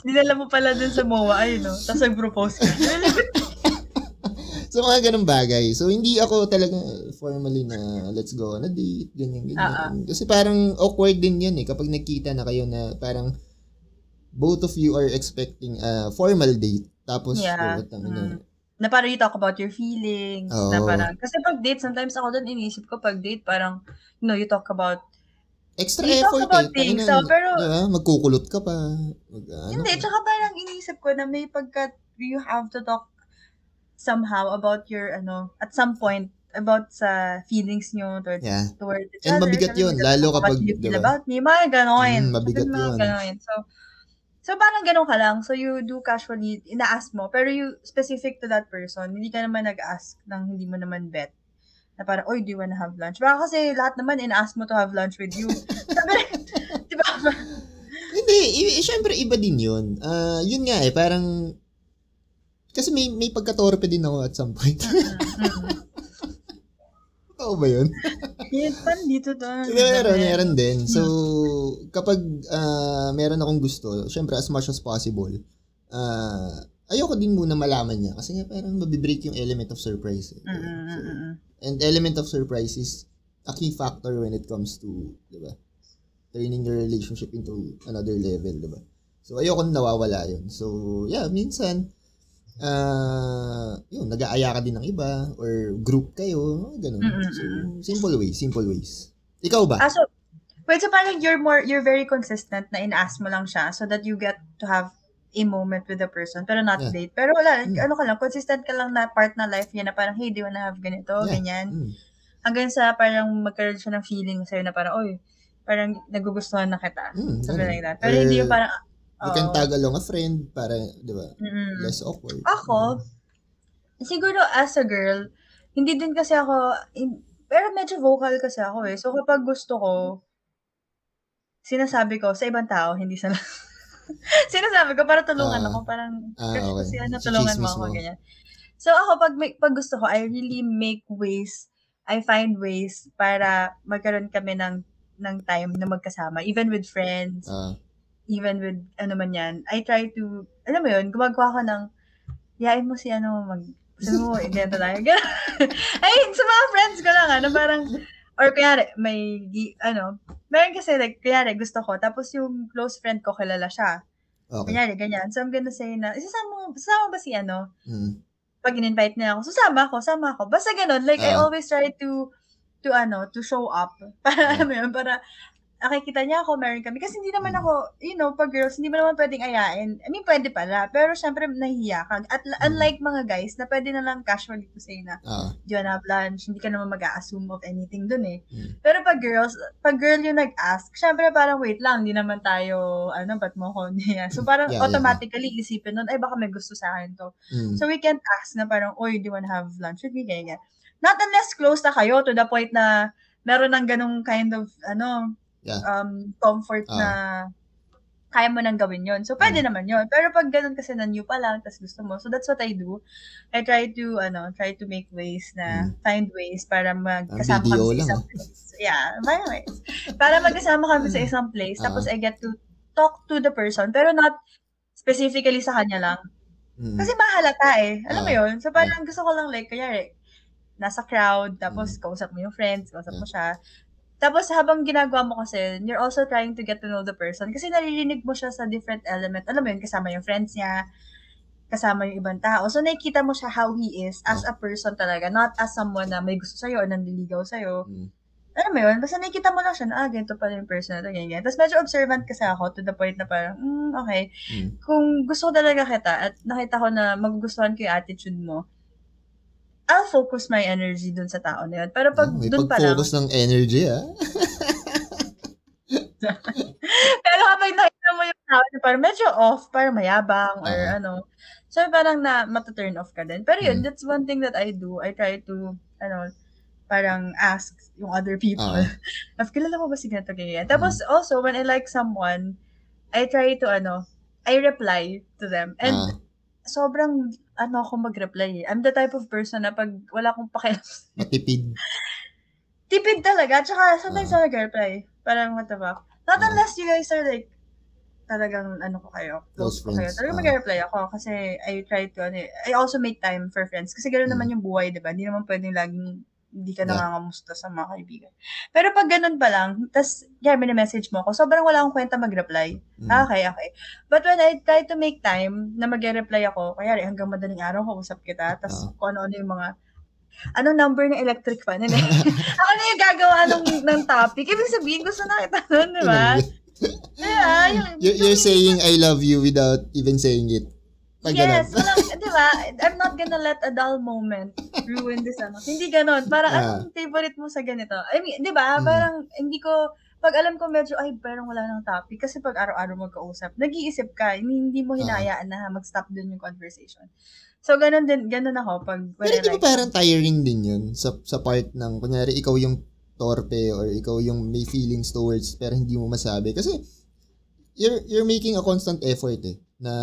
Dinala mo pala dun sa MOA, ayun, no? Tapos nag-propose ka. (laughs) So, mga ganun bagay. So, hindi ako talaga formally na let's go on a date, ganyan, ganyan. Ah. Kasi parang awkward din yan eh kapag nagkita na kayo na parang both of you are expecting a formal date. Tapos, Yeah. oh, tangina. Mm. na parang you talk about your feelings. Na Oo. parang, kasi pag date, sometimes ako dun iniisip ko pag date, parang, you know, you talk about, Extra talk effort eh. things, so, pero- diba? Magkukulot ka pa. Mag, ano hindi, ka. tsaka parang iniisip ko na may pagka, you have to talk somehow about your, ano, at some point, about sa feelings nyo towards, Yeah. towards each And other. mabigat Sabi yun, lalo kapag, feel diba? about me? Mga ganon. Mm, mabigat mo, yun. ganon. So, so parang ganon ka lang. So, you do casually, ina-ask mo, pero you, specific to that person, hindi ka naman nag-ask ng hindi mo naman bet. Na parang, oy, do you wanna have lunch? Baka kasi lahat naman ina-ask mo to have lunch with you. (laughs) Sabi, di ba? Hindi, i- syempre iba din yun. Ah, yun nga eh, parang kasi may may pagkatorpe din ako at some point. (laughs) Oo ba yun? Pan dito to. (laughs) meron, meron din. So, kapag ah, meron akong gusto, syempre as much as possible, ah, ayoko din muna malaman niya kasi nga parang mabibreak yung element of surprise. Eh. Mm, mm, So, mm, mm. And element of surprise is a key factor when it comes to, di ba, turning your relationship into another level, di ba? So, ayoko na nawawala yun. So, yeah, minsan, ah, yun, nag-aaya ka din ng iba, or group kayo, ganun. So, simple ways, simple ways. Ikaw ba? Ah, so, wait, so parang you're more, you're very consistent na ina-ask mo lang siya so that you get to have a moment with the person, pero not Yeah. date. Pero wala, Mm. ano ka lang, consistent ka lang na part ng life niya na parang, hey, do you wanna have ganito, Yeah. ganyan. Mm. Hanggang sa parang magkaroon siya ng feeling sa'yo na parang, oy, parang nagugustuhan na kita. Mm, Something ganun. like that. Pero Or hindi yung parang, You can oo. tag along a friend para, di ba, Mm-mm. less awkward. Ako, siguro as a girl, hindi din kasi ako, in- pero medyo vocal kasi ako eh. So kapag gusto ko, sinasabi ko sa ibang tao, hindi sa (laughs) sinasabi ko para tulungan Ah. ako, parang ko okay. si ano, tulungan mo ako, mo. ganyan. So ako, pag, may, pag gusto ko, I really make ways, I find ways para magkaroon kami ng ng time na magkasama, even with friends, Ah, even with ano man yan, I try to, alam mo yun, gumagawa ka ng, yain mo si ano, mag, sabi mo, (laughs) ganito tayo. (laughs) Ay, sa mga friends ko lang, ano, parang, or kaya, may, ano, meron kasi, like, kaya gusto ko, tapos yung close friend ko, kilala siya. okay. Kanyari, ganyan. So, I'm gonna say na, isasama mo, sasama ba si ano? Mm. Pag in-invite niya ako, susama ako, sama ako. Basta ganun, like, I Ah. always try to, to ano, to show up. (laughs) Para, Ah. alam mo yun, para, nakikita niya ako, meron kami. Kasi hindi naman ako, you know, pag girls, hindi mo naman pwedeng ayain. I mean, pwede pala. Pero syempre, nahihiya ka. At unlike mga guys, na pwede na lang casually to say na, Ah. do you wanna have lunch? Hindi ka naman mag-assume of anything dun eh. Mm. Pero pag girls, pag girl yung nag-ask, syempre parang wait lang, hindi naman tayo, ano, ba't mo ko (laughs) niya? So parang Yeah, yeah. automatically isipin nun, ay baka may gusto sa akin to. Mm. So we can't ask na parang, oy, do you wanna have lunch with me? Ganyan, ganyan. Not unless close na kayo to the point na meron ng ganong kind of, ano, Yeah. um, comfort Ah. na kaya mo nang gawin yon So, pwede Mm. naman yon Pero pag ganun kasi na new pa lang, tas gusto mo. So, that's what I do. I try to, ano, try to make ways na, find ways para magkasama kami sa lang, isang place. Yeah, find ways. Para magkasama kami sa isang place, Ah. tapos I get to talk to the person, pero not specifically sa kanya lang. Mm. Kasi mahalata eh. Alam mo Ah. yun? So parang gusto ko lang like, kaya nasa crowd, tapos Mm. kausap mo yung friends, kausap mo siya. Tapos habang ginagawa mo kasi, you're also trying to get to know the person. Kasi naririnig mo siya sa different element. Alam mo yun, kasama yung friends niya, kasama yung ibang tao. So nakikita mo siya how he is as a person talaga, not as someone na may gusto sa'yo o nanliligaw sa'yo. Mm. Alam mo yun, basta nakikita mo lang siya na, ah, ganito pala yung person na to, ganyan, ganyan. Tapos medyo observant kasi ako to the point na parang, mm, okay, Mm. kung gusto ko talaga kita at nakita ko na magugustuhan ko yung attitude mo, I'll focus my energy dun sa tao na yun. Pero pag Ah, may dun pa lang, pag-focus ng energy, ah. (laughs) pero kapag nakita mo yung tao na parang medyo off, parang mayabang or Ah. ano, so parang na mata-turn off ka din. Pero yun, Mm. that's one thing that I do. I try to, ano, parang ask yung other people. (laughs) Of, kilala mo ba si ganito ganyan? Tapos also, when I like someone, I try to, ano, I reply to them. And Ah. Sobrang, ano ako mag-reply eh. I'm the type of person na pag wala akong pakialam, (laughs) Matipid. tipid talaga. Tsaka sometimes Ah. ako nag-reply. Parang what the fuck. Not Ah. unless you guys are like, talagang ano ko kayo, close, ko kayo. friends. Talagang Ah. mag-reply ako kasi I try to, ano, eh, I also make time for friends. Kasi gano'n Mm. naman yung buhay, di ba? Hindi naman pwedeng laging hindi ka Yeah. nangangamusta sa mga kaibigan. Pero pag ganun pa lang, tas, yeah, message mo ako, sobrang wala akong kwenta mag-reply. Mm. Ah, Okay, okay. But when I try to make time na mag-reply ako, kaya hanggang madaling araw, kausap kita, tapos Ah. kung ano-ano yung mga, anong number ng electric fan? Hindi. (laughs) ako na yung gagawa ng, ng topic. Ibig sabihin, gusto na kita nun, di ba? Yeah, yung, You're, you're saying I love you without even saying it. Pag yes, walang, ba? I'm not gonna let a dull moment ruin this, ano. Hindi ganon. Parang, Ah. anong favorite mo sa ganito? I mean, di ba? Mm. Parang, hindi ko, pag alam ko medyo, ay, parang wala nang topic. Kasi pag araw-araw magkausap, nag-iisip ka, hindi, mo Ah. hinayaan na mag-stop dun yung conversation. So, ganon din, ganon ako pag, Pero di ba like, parang tiring din yun sa, sa part ng, kunyari, ikaw yung torpe or ikaw yung may feelings towards pero hindi mo masabi. Kasi, you're, you're making a constant effort eh na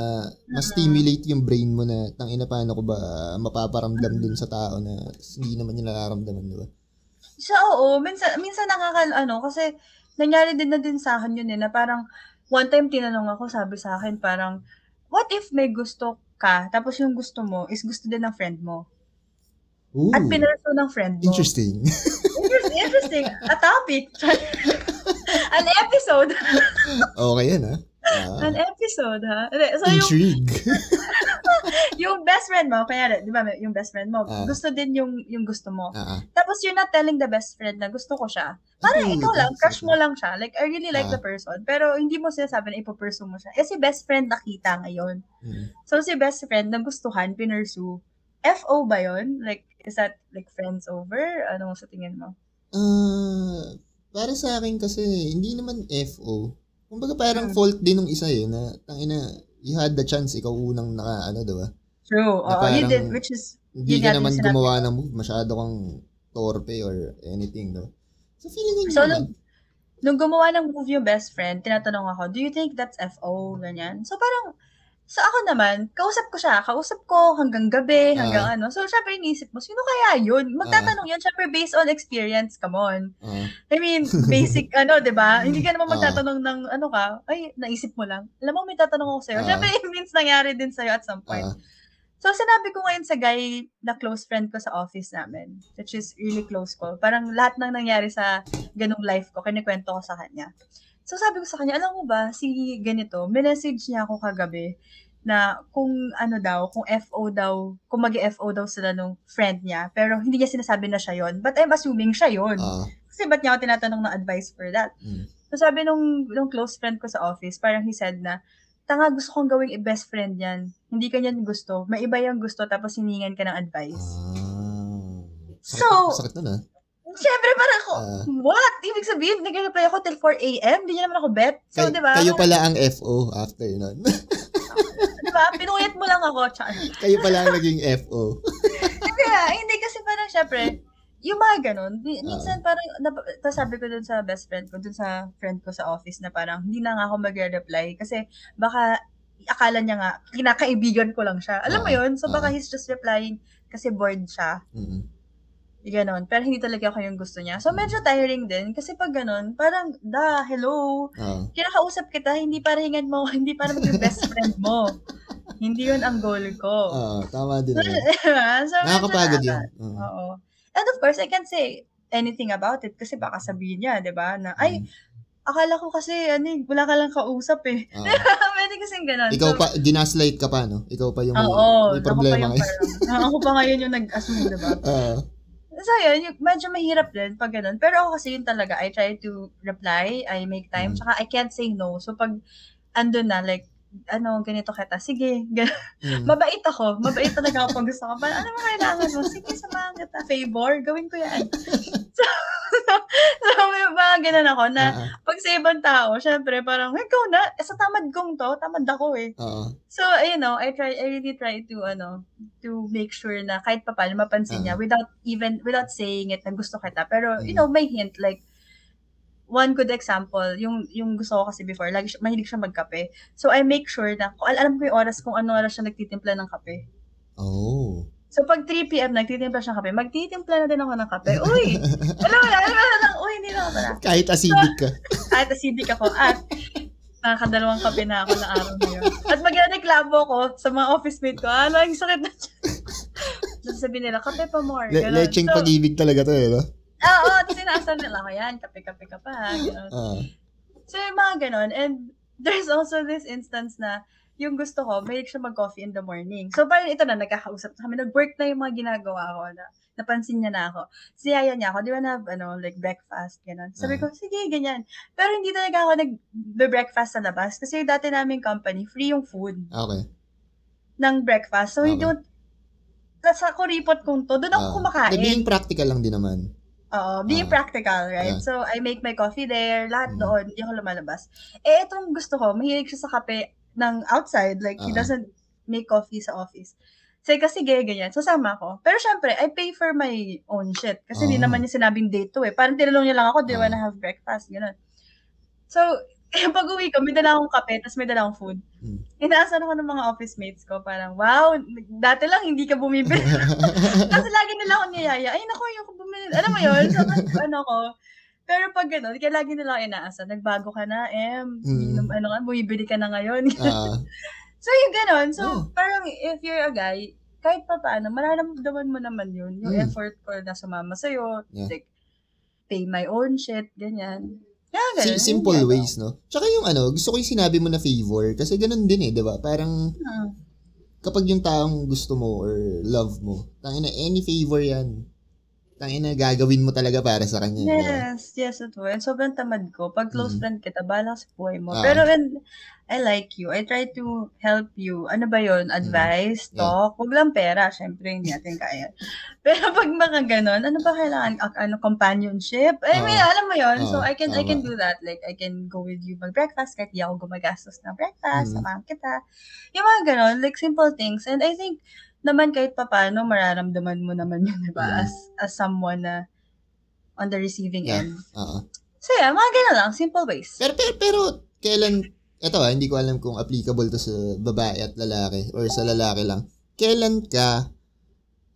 ma-stimulate yung brain mo na tangina paano ko ba mapaparamdam dun sa tao na hindi naman niya nararamdaman, di ba? Siya, oo. Minsan, minsan nakaka, ano, kasi nangyari din na din sa akin yun eh, na parang, one time tinanong ako, sabi sa akin, parang, what if may gusto ka, tapos yung gusto mo is gusto din ng friend mo? Ooh, At pinarso ng friend mo. interesting. Interesting. interesting. A topic. (laughs) An episode. okay yan, ha? Ah, An episode, ha? So, yung, intrigue. (laughs) yung best friend mo, kaya, di ba, yung best friend mo, Ah. gusto din yung, yung gusto mo. Ah. Tapos, you're not telling the best friend na gusto ko siya. Parang Okay, ikaw lang, crush mo lang siya. Like, I really like Ah. the person. Pero, hindi mo sinasabi na ipopursue mo siya. Eh, si best friend nakita ngayon. Mm. So, si best friend nagustuhan, pinursue. FO ba yon Like, is that, like, friends over? Ano sa tingin mo? Ah, para sa akin kasi hindi naman FO. Kumbaga parang Hmm. fault din ng isa eh na tangina you had the chance ikaw unang naka ano, 'di ba? True. Na Oo, you parang- did, which is, Hindi ka naman gumawa ng move, masyado kang torpe or anything, 'no? So feeling ko So, nung, nung gumawa ng move yung best friend, tinatanong ako, do you think that's FO? Ganyan. So, parang, sa ako naman, kausap ko siya. Kausap ko hanggang gabi, hanggang Ah. ano. So, syempre, inisip mo, sino kaya yun? Magtatanong yun, syempre, based on experience, come on. Ah, I mean, (laughs) basic, ano, di ba? Hindi ka naman magtatanong ng, ano ka, ay, naisip mo lang. Alam mo, may tatanong ako sa'yo. Ah. Syempre, (laughs) it means nangyari din sa'yo at some point. ah, So, sinabi ko ngayon sa guy na close friend ko sa office namin, which is really close ko. Parang lahat ng nangyari sa ganung life ko, kinikwento ko sa kanya. So, sabi ko sa kanya, alam mo ba, si ganito, message niya ako kagabi na kung ano daw, kung FO daw, kung mag FO daw sila nung friend niya, pero hindi niya sinasabi na siya yon But I'm assuming siya yon ah, Kasi ba't niya ako tinatanong ng advice for that? Mm. So sabi nung, nung close friend ko sa office, parang he said na, tanga gusto kong gawing best friend yan. Hindi ka niyan gusto. May iba yung gusto tapos hiningan ka ng advice. Ah. Sakit, So- sakit nun ah. Siyempre parang ako, Ah. what? Ibig sabihin, nag-reply ako till 4 a.m. Hindi niya naman ako bet. So, Kay- di ba? Kayo pala ang FO after nun. (laughs) Di ba? Pinuyat mo lang ako. Tsaka, kayo pala ang naging FO. Kaya, (laughs) hindi kasi parang syempre, yung mga ganun, di- minsan parang, nap- sabi ko dun sa best friend ko, dun sa friend ko sa office na parang, hindi na nga ako magre-reply kasi baka akala niya nga, kinakaibigan ko lang siya. Alam mo Oo. yun? So baka Oo. he's just replying kasi bored siya. Mm. Ganon. Pero hindi talaga ako yung gusto niya. So medyo tiring din kasi pag ganon, parang, da, hello, Oo. kinakausap kita, hindi para hingan mo, (laughs) hindi para maging best friend mo. hindi yun ang goal ko. Oo, tama din So, (laughs) diba? So, Nakakapagod nakaka- yun. Oo. Oo. And of course, I can't say anything about it kasi baka sabihin niya, di ba, na, ay, Mm. akala ko kasi, ano, eh, wala ka lang kausap eh. Oo. (laughs) Pwede kasing ganun. Ikaw So, pa, ginaslight ka pa, no? Ikaw pa yung may, Oo, may ako pa problema yung ngayon. parang- ako pa ngayon yung nag-assume, di ba? So, yun, yung, medyo mahirap din pag ganun. Pero ako kasi yun talaga, I try to reply, I make time, Mm. tsaka I can't say no. So, pag andun na, like, ano, ganito kita, sige. Mm. Mabait ako. Mabait talaga ako pag gusto ko. Parang, ano mo kailangan mo? Sige, samahan kita. Favor, gawin ko yan. (laughs) so, so, may mga ganun ako na ah. pag sa ibang tao, syempre, parang, ikaw na, eh, sa tamad kong to, tamad ako eh. Oo. So, you know, I try, I really try to, ano, to make sure na kahit pa paano mapansin niya Ah. without even, without saying it na gusto kita. Pero, you Mm. know, may hint, like, one good example, yung yung gusto ko kasi before, lagi siya, mahilig siya magkape. So, I make sure na, kung al- alam ko yung oras kung ano oras siya nagtitimpla ng kape. Oh. So, pag 3 p.m. nagtitimpla siya ng kape, magtitimpla na din ako ng kape. (laughs) Uy! na, alam mo na lang, uy, hindi na ako pala. Kahit acidic ka. (laughs) At acidic ako. At nakakadalawang kape na ako ng araw na yun. At magreklamo ko sa mga office mate ko, ano, ang sakit na Tapos (laughs) sabi nila, kape pa more. Le- lecheng so, pag-ibig talaga to eh, no? Ah, Oo, tapos nila ako yan, kape-kape ka pa. Ganun. Ah. So, yung mga ganun. And there's also this instance na yung gusto ko, mahilig siya mag-coffee in the morning. So, parang ito na, nagkakausap na kami. Nag-work na yung mga ginagawa ko na napansin niya na ako. Siyaya niya ako, di ba na, ano, like breakfast, gano'n. Sabi ko, sige, ganyan. Pero hindi talaga ako nag-breakfast sa labas. Kasi dati naming company, free yung food Okay. ng breakfast. So, we Okay. don't, sa kuripot kong to, doon ako Ah. kumakain. Being practical lang din naman. Oo, being Ah. practical, right? Ah. So, I make my coffee there, lahat Mm. doon, hindi ako lumalabas. Eh, itong gusto ko, mahilig siya sa kape ng outside, like, he Ah. doesn't make coffee sa office. Say ko, sige, ganyan. So, sama ko. Pero syempre, I pay for my own shit. Kasi hindi Ah. naman niya sinabing date to eh. Parang tinanong niya lang ako, do you wanna have breakfast? Ganun. So, pag uwi ko, may dala akong kape, tapos may dala akong food. Mm. Inaasan ako ng mga office mates ko, parang, wow, dati lang hindi ka bumibili. (laughs) Kasi lagi nila ako niyaya, ay naku, ayoko bumili. Alam mo yun? So, (laughs) ano ko. Pero pag gano'n, kaya lagi nila ako inaasa, nagbago ka na, em, Mm. ano nga, bumibili ka na ngayon. Ah. (laughs) so, yung gano'n. So, Oh. parang if you're a guy, kahit pa paano, mararamdaman mo naman yun. Yung Mm. effort ko na sumama sa'yo, Yeah. like, pay my own shit, ganyan. Si- ganun. simple Yung ways, no? Tsaka yung ano, gusto ko yung sinabi mo na favor. Kasi ganun din eh, di ba? Parang Hmm. kapag yung taong gusto mo or love mo, tangina, any favor yan. Tangina, gagawin mo talaga para sa kanya. di ba? Yes, yes, ito. And sobrang tamad ko. Pag close Mm. friend kita, bahala sa buhay mo. Ah. Pero when I like you, I try to help you. Ano ba yon Advice, Mm. Yeah. talk. Huwag lang pera. Siyempre, hindi natin kaya. (laughs) Pero pag mga ganon, ano ba kailangan? Ano, companionship? I mean, Ah. alam mo yon So, Ah, I can I can tama. do that. Like, I can go with you mag-breakfast kahit di ako gumagastos ng breakfast. Mm. Samahan kita. Yung mga ganon, like simple things. And I think, naman kahit papano, mararamdaman mo naman yun, di ba? Mm. As, as someone na on the receiving Yeah. end. Oo. So yeah, mga ganun lang, simple ways. Pero, pero, pero, kailan, eto ah, hindi ko alam kung applicable to sa babae at lalaki or sa lalaki lang. Kailan ka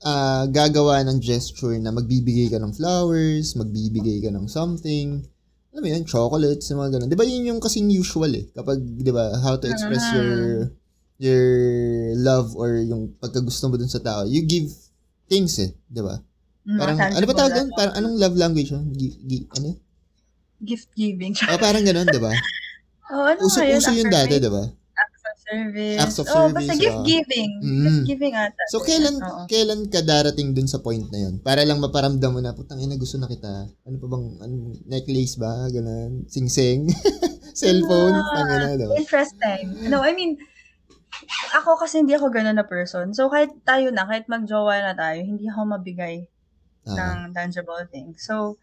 ah, gagawa ng gesture na magbibigay ka ng flowers, magbibigay ka ng something, alam mo yun, chocolates, mga ganun. Di ba yun yung kasing usual eh? Kapag, di ba, how to express Ah. your your love or yung pagkagusto mo dun sa tao. You give things eh, di ba? Mm, Parang, ano ba tawag doon? Parang anong love language yun? Gi- gi- ano? Gift giving. Oh, parang ganun, di ba? (laughs) oh, ano Uso, yun? uso yun dati, di ba? Acts of service. Acts of oh, service, basta gift giving. Mm. Gift giving ata. So, kailan, Oo. kailan ka darating dun sa point na yun? Para lang maparamdam mo na, putang ina, gusto na kita. Ano pa bang, ano, necklace ba? Ganun. Sing-sing. (laughs) Cellphone. Ah, Ang gano'n, diba? Interesting. No, I mean, ako kasi hindi ako ganun na person. So, kahit tayo na, kahit magjowa na tayo, hindi ako mabigay Ah, ng tangible things. So,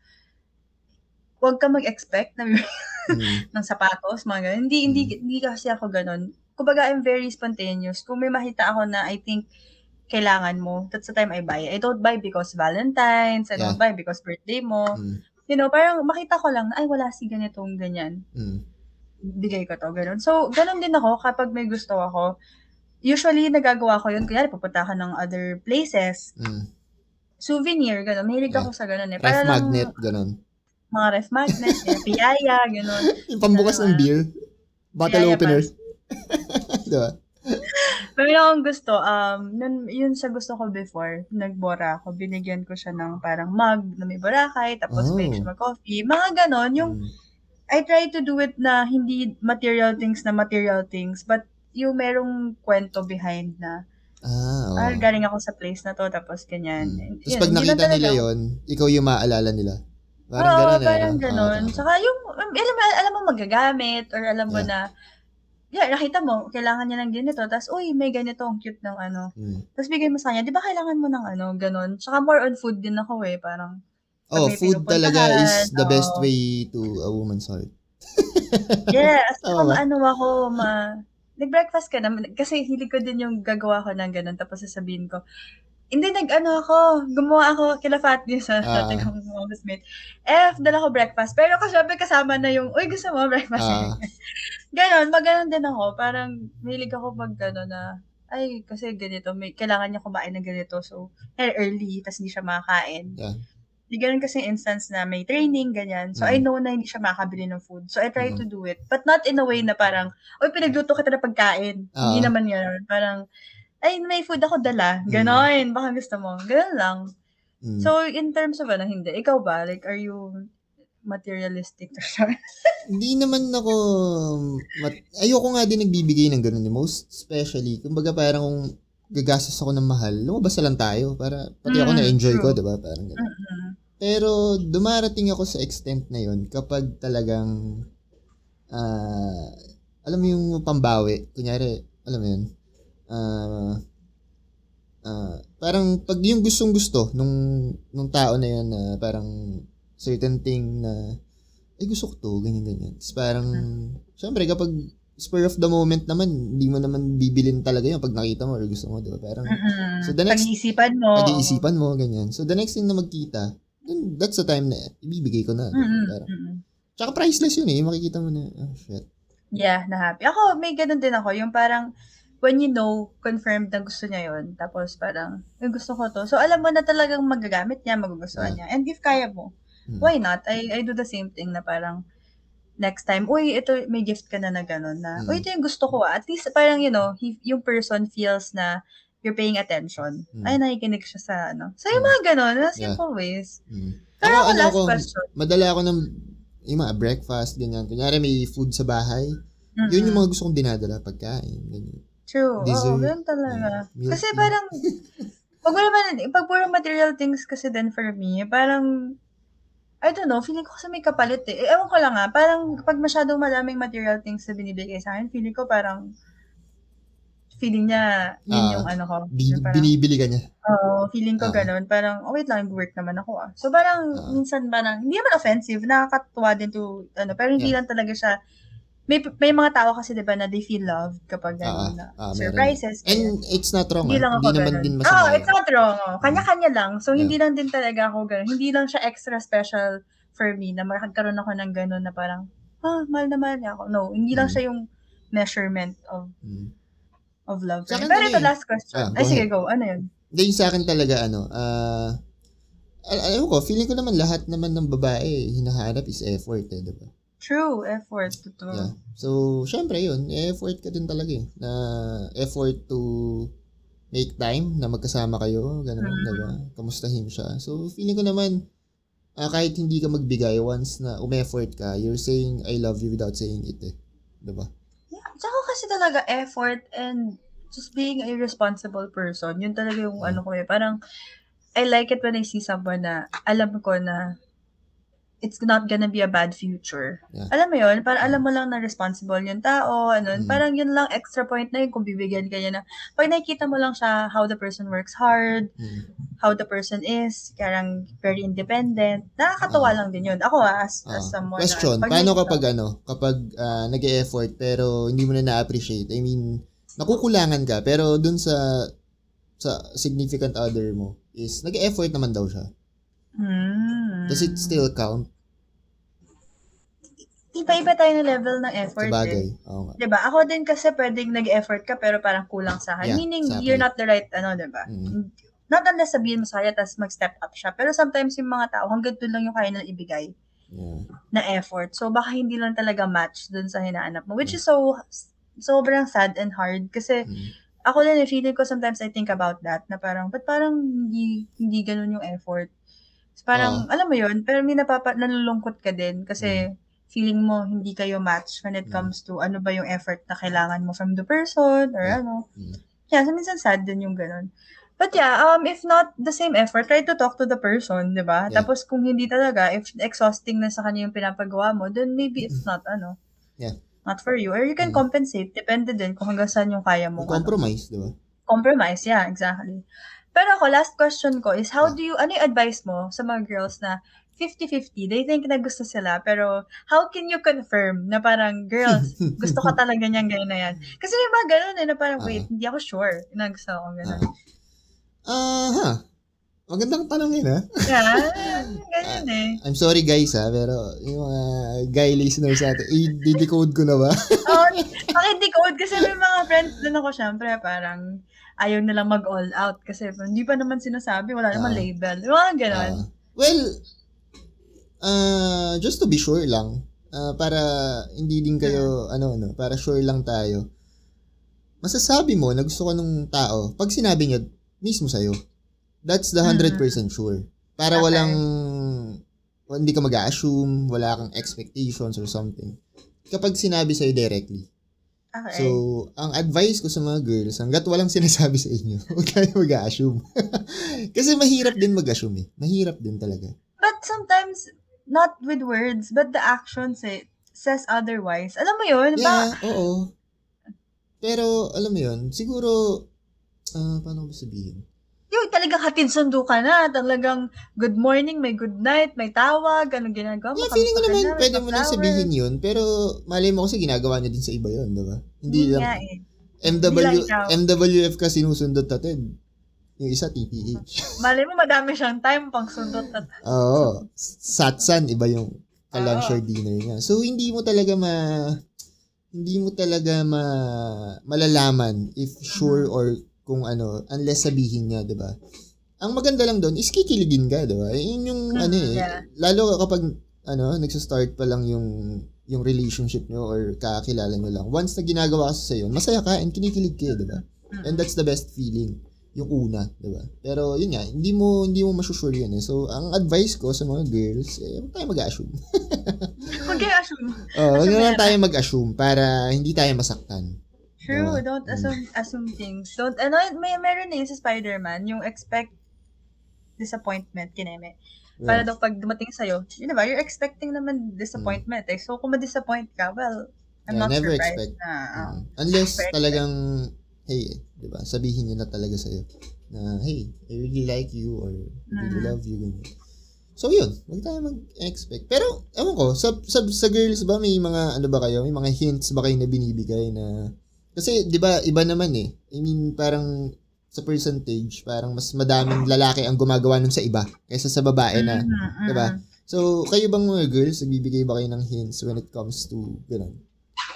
huwag ka mag-expect na mm, (laughs) ng sapatos, mga ganun. Hindi, hindi, hindi kasi ako ganun. Kumbaga, I'm very spontaneous. Kung may makita ako na I think kailangan mo, that's the time I buy. I don't buy because Valentine's, I don't Yeah. buy because birthday mo. mm, You know, parang makita ko lang na, ay, wala si ganitong ganyan. mm, Bigay ko to, ganun. So, ganun din ako kapag may gusto ako. Usually, nagagawa ko yun. Kunyari, pupunta ka ng other places. mm. Souvenir, ganun. Mahilig Yeah. ako sa ganun eh. Ref Para lang, magnet, ganun. mga ref magnet, eh, (laughs) piyaya, ganun. Yung pambukas ng beer. Bottle Yaya opener. (laughs) diba? Meron akong gusto, um, nun, yun sa gusto ko before, nagbora ako, binigyan ko siya ng parang mug na may Boracay, tapos Oh. siya mag-coffee. Mga ganon, yung Mm, I try to do it na hindi material things na material things, but yung merong kwento behind na, Ah, oo. ah, galing ako sa place na to, tapos ganyan. Mm. Yun, Tapos pag nakita nila yon ikaw yung maaalala nila. Parang Oo, ganun eh. parang no? ganon. Oo, Saka yung, um, alam mo, alam mo magagamit, or alam mo Yeah. na, yeah, nakita mo, kailangan niya ng ganito, tapos, uy, may ganito, ang cute ng ano. Mm. Tapos bigay mo sa kanya, di ba kailangan mo ng ano, ganon. Saka more on food din ako eh, parang, Oh, food talaga is the best oo. way to a woman's heart. (laughs) yes, saka ba? ano ako, ma, nag-breakfast ka naman, kasi hilig ko din yung gagawa ko ng ganon, tapos sasabihin ko, hindi, nag-ano ako, gumawa ako, kila Fat News, sa Ah. dati kong office-mate. F, dala ko breakfast. Pero kasi syempre kasama na yung, uy, gusto mo breakfast? Ah. (laughs) Ganon, maganon din ako. Parang, mahilig ako pag gano'n na, ay, kasi ganito, may, kailangan niya kumain ng ganito. So, eh, early, tas hindi siya makakain. Yeah. Di ganun kasi instance na may training, ganyan. So, Mm. I know na hindi siya makakabili ng food. So, I try Mm. to do it. But not in a way na parang, uy, pinagluto kita na pagkain. Hindi Ah. naman yun. Parang, ay, may food ako dala. Mm. Ganon. Baka gusto mo. Ganon lang. Mm. So, in terms of ano, hindi. Ikaw ba? Like, are you materialistic siya? (laughs) Hindi naman ako, mat- ayoko nga din nagbibigay ng ganun. Most especially, kumbaga parang kung gagastos ako ng mahal, lumabas na lang tayo para pati ako Mm, na-enjoy ko, true. diba? Parang ganun. Mm-mm. Pero dumarating ako sa extent na yun kapag talagang ah alam mo yung pambawi, kunyari, alam mo yun, ah ah, parang pag yung gustong gusto nung nung tao na yun na parang certain thing na ay gusto ko to, ganyan ganyan. Tapos parang syempre kapag spur of the moment naman, hindi mo naman bibilin talaga yun pag nakita mo or gusto mo, di ba? Parang Mm-mm. So, the next- Pag-iisipan mo. pag-iisipan mo, ganyan. So, the next thing na magkita, then that's the time na ibibigay ko na. Mm-mm. Parang, Mm-mm. tsaka priceless yun eh. Yung makikita mo na, oh shit. Yeah, na happy. Ako, may ganun din ako. Yung parang, when you know, confirmed na gusto niya yon Tapos parang, "Ay, gusto ko to. So, alam mo na talagang magagamit niya, magugustuhan niya. And if kaya mo, Mm. why not? I, I do the same thing na parang, next time, uy, ito, may gift ka na na gano'n na, Mm. uy, ito yung gusto ko ah. At least, parang, you know, he, yung person feels na you're paying attention. Mm. Ay, nakikinig siya sa, ano. So, yung Mm. mga gano'n, na Yeah. simple ways. Mm. Pero Ako, ako, ano last ako, question. Madala ako ng, yung mga breakfast, ganyan. Kunyari may food sa bahay. Mm-mm. Yun yung mga gusto kong dinadala, pagkain, ganyan. True. Oo, Dessert. ganun talaga. Yeah. Milk Kasi tea. parang, pag wala man, pag puro material things kasi din for me, parang, I don't know, feeling ko kasi may kapalit eh. eh ewan ko lang ah, parang pag masyadong madaming material things na binibigay sa akin, feeling ko parang, feeling niya, yun Ah, yung ano ko. Bi- yung parang, binibili ka niya. Oo, feeling Ah. ko ganun. Parang, oh wait lang, work naman ako ah. So parang, Ah. minsan parang, hindi naman offensive, nakakatuwa din to, ano, pero hindi Yeah. lang talaga siya, may may mga tao kasi 'di ba na they feel loved kapag Ah, ano na ah, meron. surprises. And it's not wrong. Hindi ah. lang ako Hindi naman ganun. din masama. it's not wrong. Oh. Kanya-kanya lang. So, Yeah. hindi lang din talaga ako ganun. Hindi lang siya extra special for me na magkaroon ako ng ganun na parang, ah, mahal na mahal niya ako. No, hindi lang Mm. siya yung measurement of Mm. Of love. Sa Pero ito, last question. Ah, Ay, sige, go. Ano yun? Hindi, yung sa akin talaga, ano, ah, al- alam ko, feeling ko naman lahat naman ng babae, hinahanap is effort eh, di ba? True, effort. Totoo. Yeah. So, syempre yun, effort ka din talaga eh. Na effort to make time na magkasama kayo, gano'n, Mm. diba? Kamustahin siya. So, feeling ko naman, ah, kahit hindi ka magbigay, once na um-effort ka, you're saying, I love you without saying it eh. Diba? Saka kasi talaga effort and just being a responsible person. Yun talaga yung ano ko eh. Parang, I like it when I see someone na alam ko na it's not gonna be a bad future. Yeah. Alam mo yun? Parang alam mo lang na responsible yung tao. Ano, Mm. Parang yun lang extra point na yun kung bibigyan ka niya na pag nakikita mo lang siya how the person works hard, Mm. how the person is, parang very independent. Nakakatawa Ah. lang din yun. Ako ah, as, Ah. as someone Question, na, pag paano kapag ano, kapag ah, nag-e-effort pero hindi mo na na-appreciate? I mean, nakukulangan ka pero dun sa sa significant other mo is nag-e-effort naman daw siya. Hmm. Does it still count? Iba-iba tayo ng level ng Sa effort. bagay. Eh. Oo nga. 'Di ba? Ako din kasi pwedeng nag-effort ka pero parang kulang sa akin. Yeah, Meaning, exactly. you're not the right, ano, 'di ba? Mm. Not unless sabihin mo sa kanya, tapos mag-step up siya. Pero sometimes yung mga tao, hanggang doon lang yung kaya nilang ibigay Yeah. na effort. So, baka hindi lang talaga match dun sa hinaanap mo. Which is so, sobrang sad and hard. Kasi, Mm. ako din, feeling ko sometimes I think about that, na parang, ba't parang hindi, hindi ganun yung effort? So, parang, alam mo yun, pero may napapa, nalulungkot ka din kasi feeling mo hindi kayo match when it Mm. comes to ano ba yung effort na kailangan mo from the person or Yeah. ano. Mm. Yeah, so minsan sad din yung ganun. But yeah, um, if not the same effort, try to talk to the person, di ba? Yeah. Tapos kung hindi talaga, if exhausting na sa kanya yung pinapagawa mo, then maybe it's not, ano, Yeah. not for you. Or you can Mm. compensate, depende din kung hanggang saan yung kaya mo. Compromise, di ba? compromise, yeah, exactly. Pero ako, last question ko is, how Ah. do you, ano yung advice mo sa mga girls na 50-50, they think na gusto sila, pero how can you confirm na parang, girls, (laughs) gusto ka talaga niyang gano'n na yan? Kasi may mga gano'n eh, na parang, Ah. wait, hindi ako sure na gusto ko gano'n. Ah, ha. Magandang tanong yun, ha? Yeah, (laughs) ganyan eh. I'm sorry guys ha, pero yung mga guy listeners natin, i-decode ko na ba? Oh, pakidecode kasi may mga friends din ako, syempre, parang ayaw nilang mag-all out kasi hindi pa naman sinasabi, wala naman Ah. label. Yung mga gano'n. Ah, well, uh, just to be sure lang, ah, para hindi din kayo, ano, ano, para sure lang tayo, masasabi mo na gusto ko nung tao, pag sinabi niya, mismo sa'yo, that's the 100% sure. Para Okay. walang, hindi ka mag-assume, wala kang expectations or something. Kapag sinabi sa'yo directly. Okay. So, ang advice ko sa mga girls, hanggat walang (laughs) sinasabi sa inyo, huwag kayo mag-assume. (laughs) Kasi mahirap din mag-assume eh. Mahirap din talaga. But sometimes, not with words, but the actions eh, says otherwise. Alam mo yun? Ba, Yeah, oo. Pero, alam mo yun, siguro, ah, paano ko ba sabihin? Yung talagang hatid sundo ka na. Talagang good morning, may good night, may tawag, anong ginagawa mo. Yeah, feeling ko naman, na, pwede mo nang sabihin yun, pero malay mo kasi ginagawa niya din sa iba yun, di ba? Hindi Hindi lang, nga eh. MW. MWF ka sinusundot natin. Yung isa, TTH. (laughs) Malay mo, madami siyang time pang sundot at Oo. Satsan, iba yung ka-lunch Oo. or dinner niya. So, hindi mo talaga ma... Hindi mo talaga ma malalaman if sure Mm-hmm. or kung ano, unless sabihin niya, di ba? Ang maganda lang doon is kikiligin ka, di ba? Yun yung Mm, ano eh. yeah. Lalo kapag ano, nagsa-start pa lang yung yung relationship nyo or kakilala nyo lang. Once na ginagawa ka sa yun, masaya ka and kinikilig ka, di ba? Mm. And that's the best feeling. Yung una, di ba? Pero yun nga, hindi mo hindi mo masusure yun eh. So, ang advice ko sa mga girls, eh, huwag tayo mag-assume. Huwag kayo assume. (laughs) Oo, huwag na lang tayo mag-assume para hindi tayo masaktan. True, Diba? don't Mm. assume assume things. Don't, ano, may meron eh sa Spider-Man, yung expect disappointment, kineme. Para daw pag dumating sa'yo, yun ba, you're expecting naman disappointment eh. So, kung ma-disappoint ka, well, I'm Yeah, not never surprised expect. na, ah, Mm. Unless talagang, hey, di ba, sabihin niya na talaga sa'yo na, hey, I really like you or I really Mm. love you, ganyan. So, yun, huwag tayo mag-expect. Pero, ewan ko, sa, sa, sa girls ba, may mga, ano ba kayo, may mga hints ba kayo na binibigay na, kasi, di ba, iba naman eh. I mean, parang, sa percentage, parang mas madaming lalaki ang gumagawa nun sa iba kaysa sa babae na. mm, mm, diba? mm. So, kayo bang mga girls, nagbibigay ba kayo ng hints when it comes to, ganun?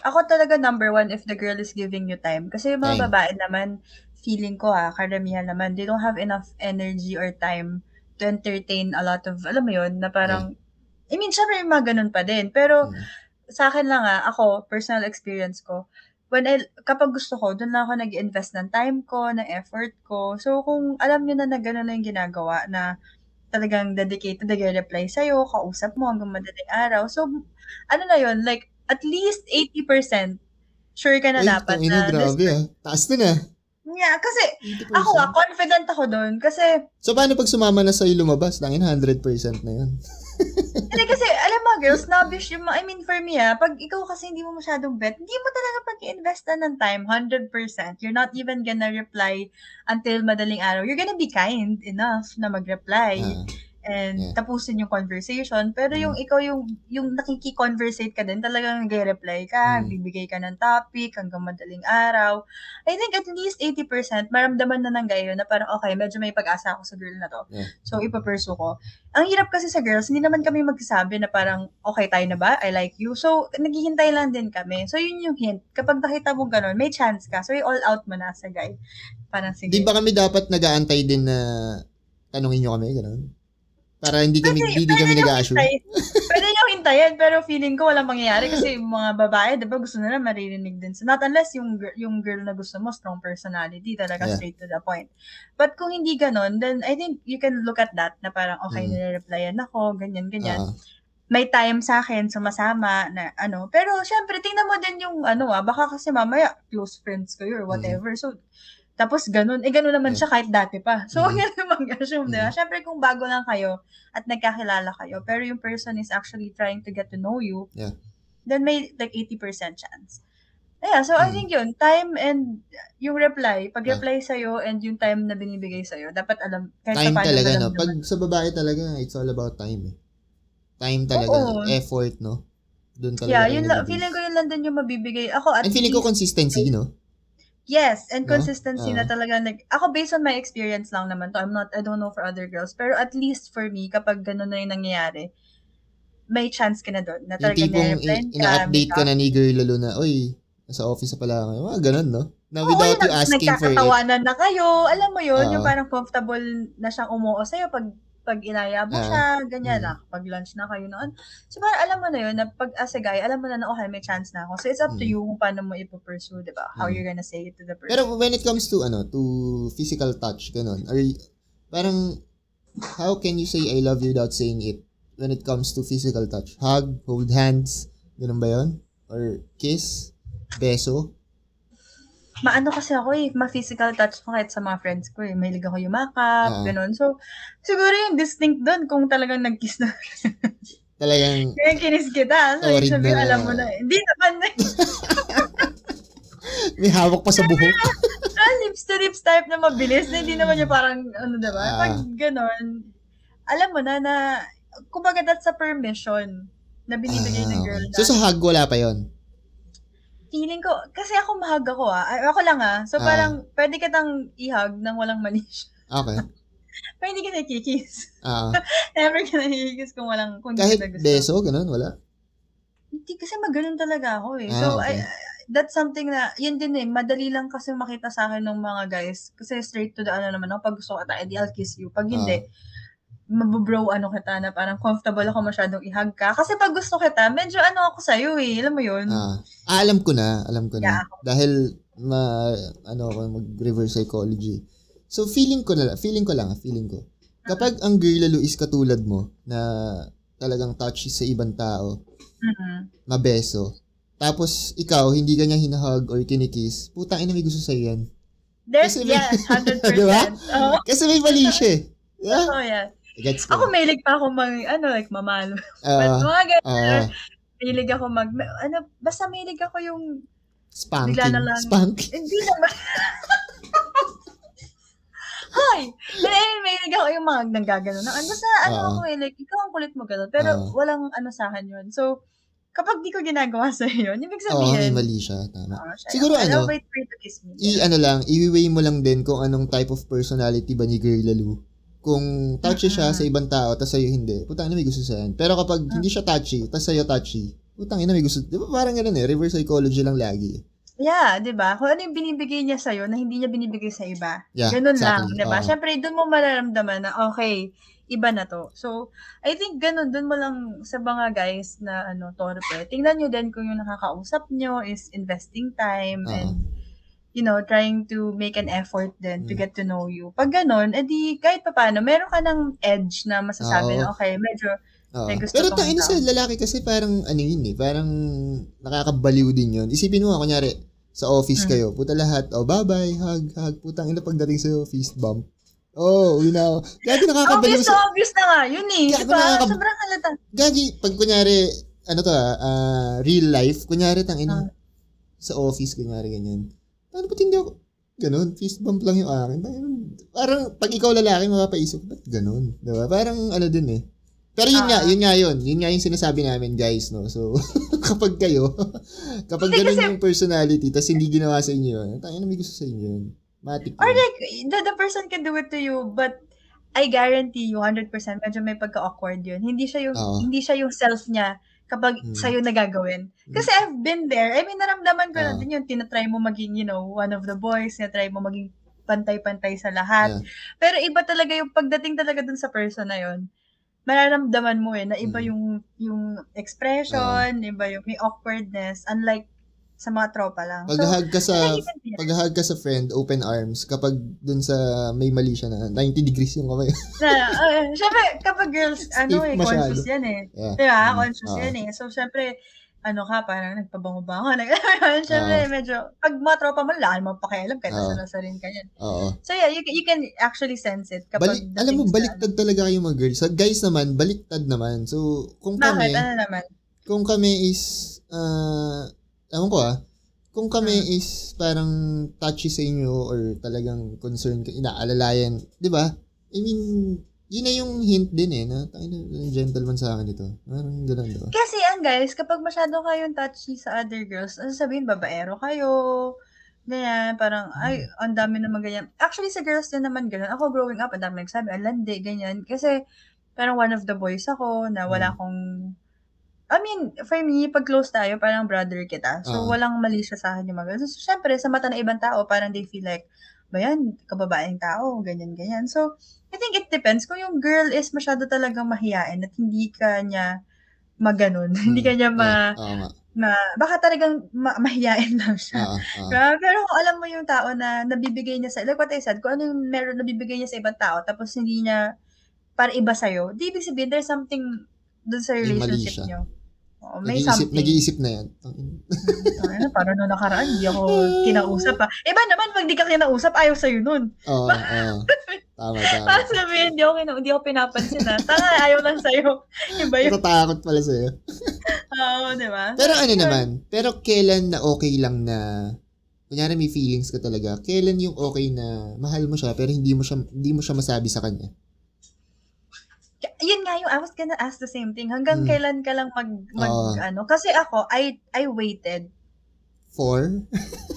Ako talaga number one if the girl is giving you time. Kasi yung Time. mga babae naman, feeling ko ha, karamihan naman, they don't have enough energy or time to entertain a lot of, alam mo yun, na parang, I mean, syempre yung mga ganun pa din. Pero, Mm. sa akin lang ah, ako, personal experience ko, when I, kapag gusto ko, doon lang ako nag-invest ng time ko, ng effort ko. So, kung alam nyo na na gano'n na yung ginagawa, na talagang dedicated, nag-reply sa'yo, kausap mo hanggang madaling araw. So, ano na yun, like, at least 80% sure ka na Ay, dapat na grabe ah. Taas na na. Yeah, kasi 80%. ako ah, confident ako doon kasi So, paano pag sumama na sa'yo lumabas? Tangin, 100% na yun. (laughs) Hindi kasi, alam mo, girls, snobbish yung, I mean, for me, ah, pag ikaw kasi hindi mo masyadong bet, hindi mo talaga pag-investan ng time, 100%. You're not even gonna reply until madaling araw. You're gonna be kind enough na mag-reply Ah, and Yeah. tapusin yung conversation. Pero yung ikaw, yung, yung nakiki-conversate ka din, talagang nag-reply ka, Mm. bibigay ka ng topic hanggang madaling araw. I think at least 80%, maramdaman na ng gayo na parang, okay, medyo may pag-asa ako sa girl na to. Yeah. So, ipapursue ko. Ang hirap kasi sa girls, hindi naman kami magsasabi na parang, okay tayo na ba? I like you. So, naghihintay lang din kami. So, yun yung hint. Kapag nakita mo ganun, may chance ka. So, all out mo na sa guy. Parang sige. Di ba kami dapat nag-aantay din na tanungin nyo kami, gano'n? Para hindi kami, Pwede- hindi kami nag-a-assure. Pwede nyo hintayin, pero feeling ko walang mangyayari kasi yung mga babae, di ba, gusto nila maririnig din. So, not unless yung, yung girl na gusto mo, strong personality, talaga Yeah. straight to the point. But kung hindi ganon, then I think you can look at that na parang, okay, Mm. nire-replyan ako, ganyan, ganyan. Ah, may time sa akin, sumasama, na ano. Pero, syempre, tingnan mo din yung, ano ah, baka kasi mamaya, close friends kayo or whatever. So, tapos ganun, eh ganun naman siya kahit dati pa. So, Mm. huwag mm. naman mag-assume, di ba? Mm. Syempre, kung bago lang kayo at nagkakilala kayo, pero yung person is actually trying to get to know you, Yeah. then may like 80% chance. Yeah, so I Mm. think yun, time and yung reply, pag-reply sa'yo and yung time na binibigay sa'yo, dapat alam, kahit time pa paano talaga, no? maramdaman. Pag sa babae talaga, it's all about time, eh. Time talaga, Oo. effort, no? Doon talaga. Yeah, yun lang, feeling ko yun lang din yung mabibigay. Ako at And feeling ko consistency, no? Yes, and No? consistency Oo. na talaga nag ako based on my experience lang naman to. I'm not I don't know for other girls, pero at least for me kapag ganun na yung nangyayari, may chance ka na doon. Na Yung tipong ina-update ka na ni girl lalo na, oy, nasa office na pala kayo. Mga ganun, no? Na Oo, without yun, you asking for it. Nagkakatawanan na kayo. Alam mo yun, Oo. yung parang comfortable na siyang umuo sa'yo pag pag inaya mo Ah, siya, ganyan mm. na, pag lunch na kayo noon. So parang alam mo na yun, na pag as a guy, alam mo na na, okay, may chance na ako. So it's up to Mm. you kung paano mo ipupursue, di ba? How Mm. you're gonna say it to the person. Pero when it comes to, ano, to physical touch, ganun, or parang, how can you say I love you without saying it when it comes to physical touch? Hug, hold hands, ganun ba yun? Or kiss, beso? Maano kasi ako eh, ma-physical touch ko kahit sa mga friends ko eh. Mahilig ako yumakap, Oo. ganun. So, siguro yung distinct doon kung talagang nag-kiss na. (laughs) Talagang, (laughs) Kaya kinis kita. So, rin na- alam mo na. eh. Hindi naman na. (laughs) may hawak pa sa buhok. ah, lips to lips type na mabilis na hindi naman yung parang, ano diba? Ah. Pag ganun, alam mo na na, kumbaga that's a permission na binibigay ng Ah, girl na. So sa hug, wala pa yon feeling ko, kasi ako mahag ako ah. Ako lang ah. So Ah. parang, pwede kitang i-hug nang walang mali siya. Okay. (laughs) Pero hindi kita kikiss. Ah, (laughs) Never ka nakikiss kung walang, kung kahit kita gusto. beso, ganun, wala. Hindi, kasi maganon talaga ako eh. Ah, so, okay. I, that's something na, yun din eh, madali lang kasi makita sa akin ng mga guys. Kasi straight to the ano naman, ako, pag gusto kita, edi I'll kiss you. Pag hindi, mabubro ano kita na parang comfortable ako masyadong i-hug ka. Kasi pag gusto kita, medyo ano ako sa'yo eh. Alam mo yun? Ah, ah, alam ko na, alam ko na. Yeah. Dahil ma ano ako mag-reverse psychology. So feeling ko na lang, feeling ko lang, ah, feeling ko. Kapag ang girl lalo is katulad mo na talagang touchy sa ibang tao, Mhm. mabeso. Tapos ikaw hindi ka niya hinahug or kinikiss, putang ina may gusto sa yan. There's, Kasi may- yes, 100%. Diba? Oo, Kasi may mali siya. eh. Yeah? oh, yeah. Gets ko. Ako mahilig pa ako mag, ano, like, mamalo. (laughs) Ah, But mga ganun, ah, mahilig ako mag, ano, basta mahilig ako yung, spanking. Bigla na lang. Spanking. hindi naman. Hi! But anyway, mahilig ako yung mga nanggagano na. Basta ano Oo. ako eh, like, ikaw ang kulit mo gano'n. Pero Oo. walang ano sa akin yun. So, kapag di ko ginagawa (laughs) sa yun, ibig Oo, may sabihin, mali siya. Tama. Oo, siya, Siguro ano, wait for you to kiss me. i ano lang, i-weigh mo lang din kung anong type of personality ba ni Girl Lalu. Kung touchy siya sa ibang tao, tas sa'yo hindi, putang ina may gusto sa'yan. Pero kapag hindi siya touchy, tas sa'yo touchy, putang ina may gusto. Di ba parang ganun eh, reverse psychology lang lagi. Yeah, 'di ba? Kung ano yung binibigay niya sa na hindi niya binibigay sa iba. Yeah, ganun exactly. lang, 'di ba? Oo. Syempre doon mo mararamdaman na okay, iba na to. So, I think ganun doon mo lang sa mga guys na ano, torpe. Tingnan niyo din kung yung nakakausap niyo is investing time Oo. and you know, trying to make an effort to Mm. get to know you. Pag ganun, edi kahit pa paano, meron ka ng edge na masasabi Oo. na okay, medyo Oo. May gusto Pero tao. sa lalaki kasi parang ano yun eh, parang nakakabaliw din yun. Isipin mo, kunyari, Sa office Mm. kayo, puta lahat, oh, bye-bye, hug, hug, putang ina pagdating sa fist bump. Oh, na ako. Gagi nakakabaliw Obvious sa... obvious na nga. Yun eh. Kaya Di ba? nakakab- Sobrang halata. Gagi, pag kunyari, ano to ah, ah, real life, kunyari tang ina, Ah. sa office, kunyari ganyan. Ano ba't hindi ako, ganun, fist bump lang yung akin. Parang, parang pag ikaw lalaki, mapapaisip, ba't ganun? Diba? Parang ano din eh. Pero yun nga, Ah. yun nga yun. Yun nga yung sinasabi namin, guys, no? So, (laughs) kapag kayo, (laughs) kapag ganun kasi- yung personality, tas hindi ginawa sa inyo yun, tayo na may gusto sa inyo yun. Matik Or like, the, the person can do it to you, but I guarantee you, 100% medyo may pagka-awkward yun. Hindi siya yung, Oo. hindi siya yung self niya kapag Mm. sa'yo nagagawin. Kasi I've been there. I mean, naramdaman ko na Oo. din yun. Tinatry mo maging, you know, one of the boys. Tinatry mo maging pantay-pantay sa lahat. Yeah. Pero iba talaga yung pagdating talaga dun sa person na yun. Mararamdaman mo eh, na iba Mm. yung, yung expression, iba yung may awkwardness, unlike sa mga tropa lang. So, Pag-hug ka sa, it. pag-hug ka sa friend, open arms. Kapag dun sa may mali siya na 90 degrees yung kamay. (laughs) na, uh, syempre, kapag girls, ano Safe eh, masyado. conscious yan eh. yeah. Di ba? Mm. Conscious Oo. yan eh. So, syempre, ano ka, parang nagpabango-bango. (laughs) Nag- syempre, Oo. medyo, pag mga tropa mo, laan mo pakialam, kahit Oo. nasa rin ka yan. Oo. So, yeah, you, you can actually sense it kapag Balik, alam mo, dating sa- baliktad talaga kayo mga girls. Sa guys naman, baliktad naman. So, kung Bakit? kami, Ano naman? kung kami is, ah, ewan ko ah, kung kami Hmm. is parang touchy sa inyo or talagang concern, ka- inaalalayan, di ba? I mean, yun na yung hint din eh, na tayo na gentleman sa akin ito. Parang ganun, ba? Kasi ang guys, kapag masyado kayong touchy sa other girls, ano sabihin, babaero kayo, ganyan, parang, ay, ang dami naman ganyan. Actually, sa girls din naman ganyan. Ako growing up, ang dami nagsabi, ang landi, ganyan. Kasi, parang one of the boys ako, na wala Mm. akong, I mean, for me, pag close tayo, parang brother kita. So, Ah. walang mali siya sa akin yung mga. So, syempre, sa mata ng ibang tao, parang they feel like, ba yan, kababaeng tao, ganyan, ganyan. So, I think it depends. Kung yung girl is masyado talagang mahiyain at hindi ka niya maganon, (laughs) hindi ka niya ma, Hmm. Nga. ma baka talagang ma- mahiyain (laughs) lang siya. Oo. Pero, kung alam mo yung tao na nabibigay niya sa, like what I said, kung ano yung meron nabibigay niya sa ibang tao, tapos hindi niya para iba sa'yo, di ibig sabihin, there's something dun sa relationship siya. Oo, may Nag-iisip, something. nag-iisip na yan. Ano, parang nung nakaraan, hindi ako (laughs) kinausap pa. Iba naman, pag di ka kinausap, ayaw sa'yo nun. Oo, (laughs) oo. Tama, tama. Tapos sabihin, hindi ako, hindi ako pinapansin na. Tanga, ayaw lang sa'yo. (laughs) Iba yun. Natatakot pala sa'yo. Oo, di ba? Pero ano naman, pero kailan na okay lang na, kunyari may feelings ka talaga, kailan yung okay na mahal mo siya pero hindi mo siya, hindi mo siya masabi sa kanya? Yun nga yung, I was gonna ask the same thing. Hanggang Mm. kailan ka lang mag, mag Oo. ano. Kasi ako, I, I waited. For?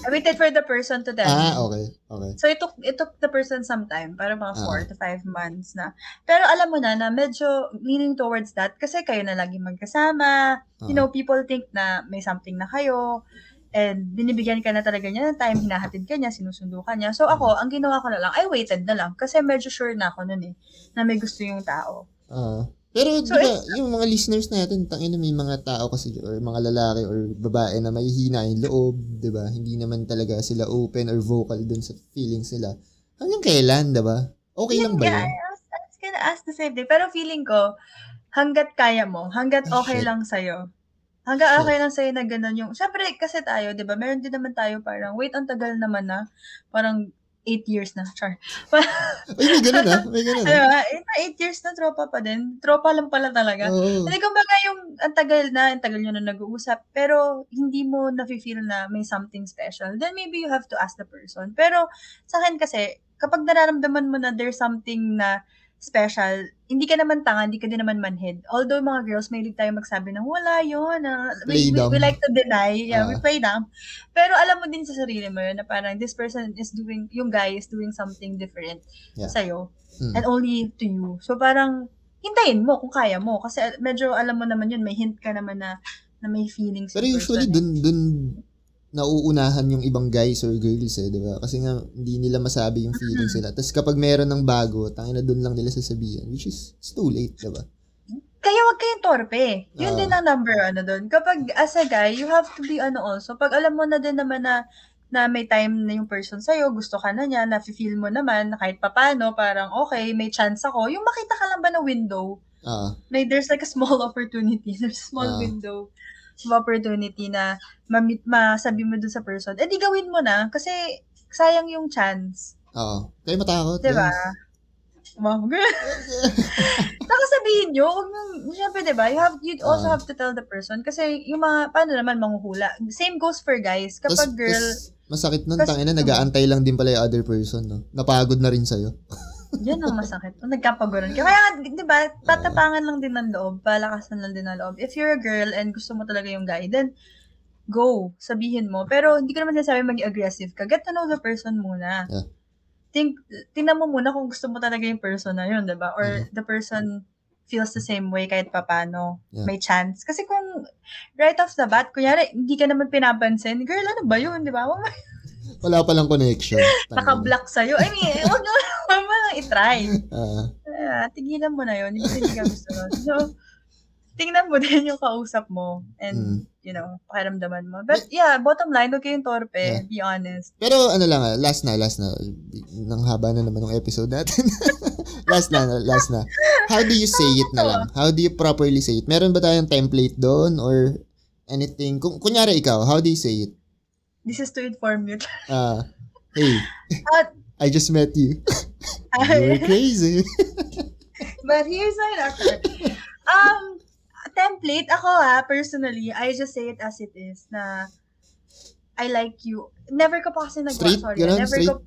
I waited for the person to tell Ah, okay. Okay. So, it took, it took the person some time, para mga Ah. 4 to 5 months na. Pero alam mo na, na medyo leaning towards that kasi kayo na lagi magkasama. You Ah. know, people think na may something na kayo. And binibigyan ka na talaga niya ng time, hinahatid ka niya, sinusundo ka niya. So ako, ang ginawa ko na lang, I waited na lang. Kasi medyo sure na ako nun eh, na may gusto yung tao. Ah. pero So, di ba, yung mga listeners natin, tangina may mga tao kasi or mga lalaki or babae na may hina yung loob, di ba? Hindi naman talaga sila open or vocal dun sa feelings nila. Hanggang kailan, di ba? Okay lang ba Yeah, yun? I was, I was gonna ask the same thing. Pero feeling ko, hanggat kaya mo, hanggat Ay, okay shit. lang sa'yo. Hanggat Shit. okay lang sa'yo na gano'n yung, syempre kasi tayo, di ba, meron din naman tayo parang, wait, ang tagal naman na, parang 8 years na, char. (laughs) Ay, may ganun ah. May ganun Ano ah. ba, eh, 8 years na tropa pa din. Tropa lang pala talaga. Hindi kumbaga yung ang tagal na, ang tagal nyo na nag-uusap, pero hindi mo nafe-feel na may something special, then maybe you have to ask the person. Pero sa akin kasi, kapag nararamdaman mo na there's something na special, hindi ka naman tanga, hindi ka din naman manhid. Although mga girls, may tayo magsabi ng wala yun. ah, we, we, we like to deny. Yeah, we Ah. play dumb. Pero alam mo din sa sarili mo yun na parang this person is doing, yung guy is doing something different Yeah. sa'yo. Mm. And only to you. So parang, hintayin mo kung kaya mo. Kasi medyo alam mo naman yun, may hint ka naman na, na may feelings. Pero usually person, eh. dun dun nauunahan yung ibang guys or girls eh, 'di ba? Kasi nga hindi nila masabi yung feelings nila. Tapos kapag meron ng bago, tangina dun lang nila sasabihin, which is it's too late, 'di ba? Kaya wag kayong torpe. Yun Ah. din ang number ano doon. Kapag as a guy, you have to be ano also. Pag alam mo na din naman na na may time na yung person sa'yo, gusto ka na niya, na-feel mo naman, na kahit papano, parang okay, may chance ako. Yung makita ka lang ba na window, Ah, may there's like a small (laughs) opportunity, there's a small Ah. window. Of opportunity na ma-meet, masabi mo dun sa person, eh di gawin mo na kasi sayang yung chance. Oo. Kayo matakot. Diba? guys. Wow, girl. Saka sabihin nyo, huwag nyo, syempre, diba, you have, you also Ah. have to tell the person, kasi yung mga, paano naman manguhula? Same goes for guys. Kapag Tas- girl, tas masakit nun, tangina, nag-aantay lang din pala yung other person, no? Napagod na rin sa'yo. (laughs) Yun ang masakit. Nagkapaguran ka. Kaya, di ba, tatapangan lang din ng loob, palakasan lang din ng loob. If you're a girl and gusto mo talaga yung guy, then, go. Sabihin mo. Pero, hindi ko naman sinasabi maging aggressive ka. Get to know the person muna. Yeah. Think, tingnan mo muna kung gusto mo talaga yung person na yun, di ba? Or the person feels the same way kahit papano. Yeah. May chance. Kasi kung right off the bat, kunyari, hindi ka naman pinapansin, girl, ano ba yun, di ba? Wala palang connection. (laughs) Naka-block sa'yo. I mean, huwag lang itry. (laughs) Ah, Ah, tigilan mo na yun. Hindi hindi ka gusto nun. So, tingnan mo din yung kausap mo and, mm. you know, pakiramdaman mo. But yeah, bottom line, huwag kayong torpe. Yeah. Be honest. Pero ano lang, ah, last na, last na. Nang haba na naman ng episode natin. (laughs) last na, last na. How do you say it na lang? How do you properly say it? Meron ba tayong template doon or anything? Kung, kunyari ikaw, how do you say it? This is to inform you. Ah, hey, (laughs) At, I just met you. (laughs) You were crazy. (laughs) but here's my answer. Um, template, ako ha, personally, I just say it as it is na I like you. Never ko pa kasi nagawa, Straight? sorry. Ganun? never Straight? ko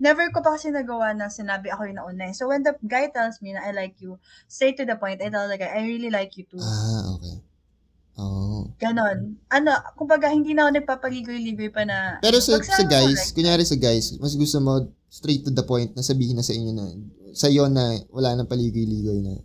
Never ko pa kasi nagawa na sinabi ako yung nauna. So when the guy tells me na I like you, straight to the point, I tell the guy, I really like you too. ah, okay. Oh. Ganon. Ano, kumbaga, hindi na ako nagpapaligoy-ligoy pa na, Pero sa, sa mo, guys, like- kunyari sa guys, mas gusto mo straight to the point na sabihin na sa inyo na, sa iyo na wala nang paligoy-ligoy na.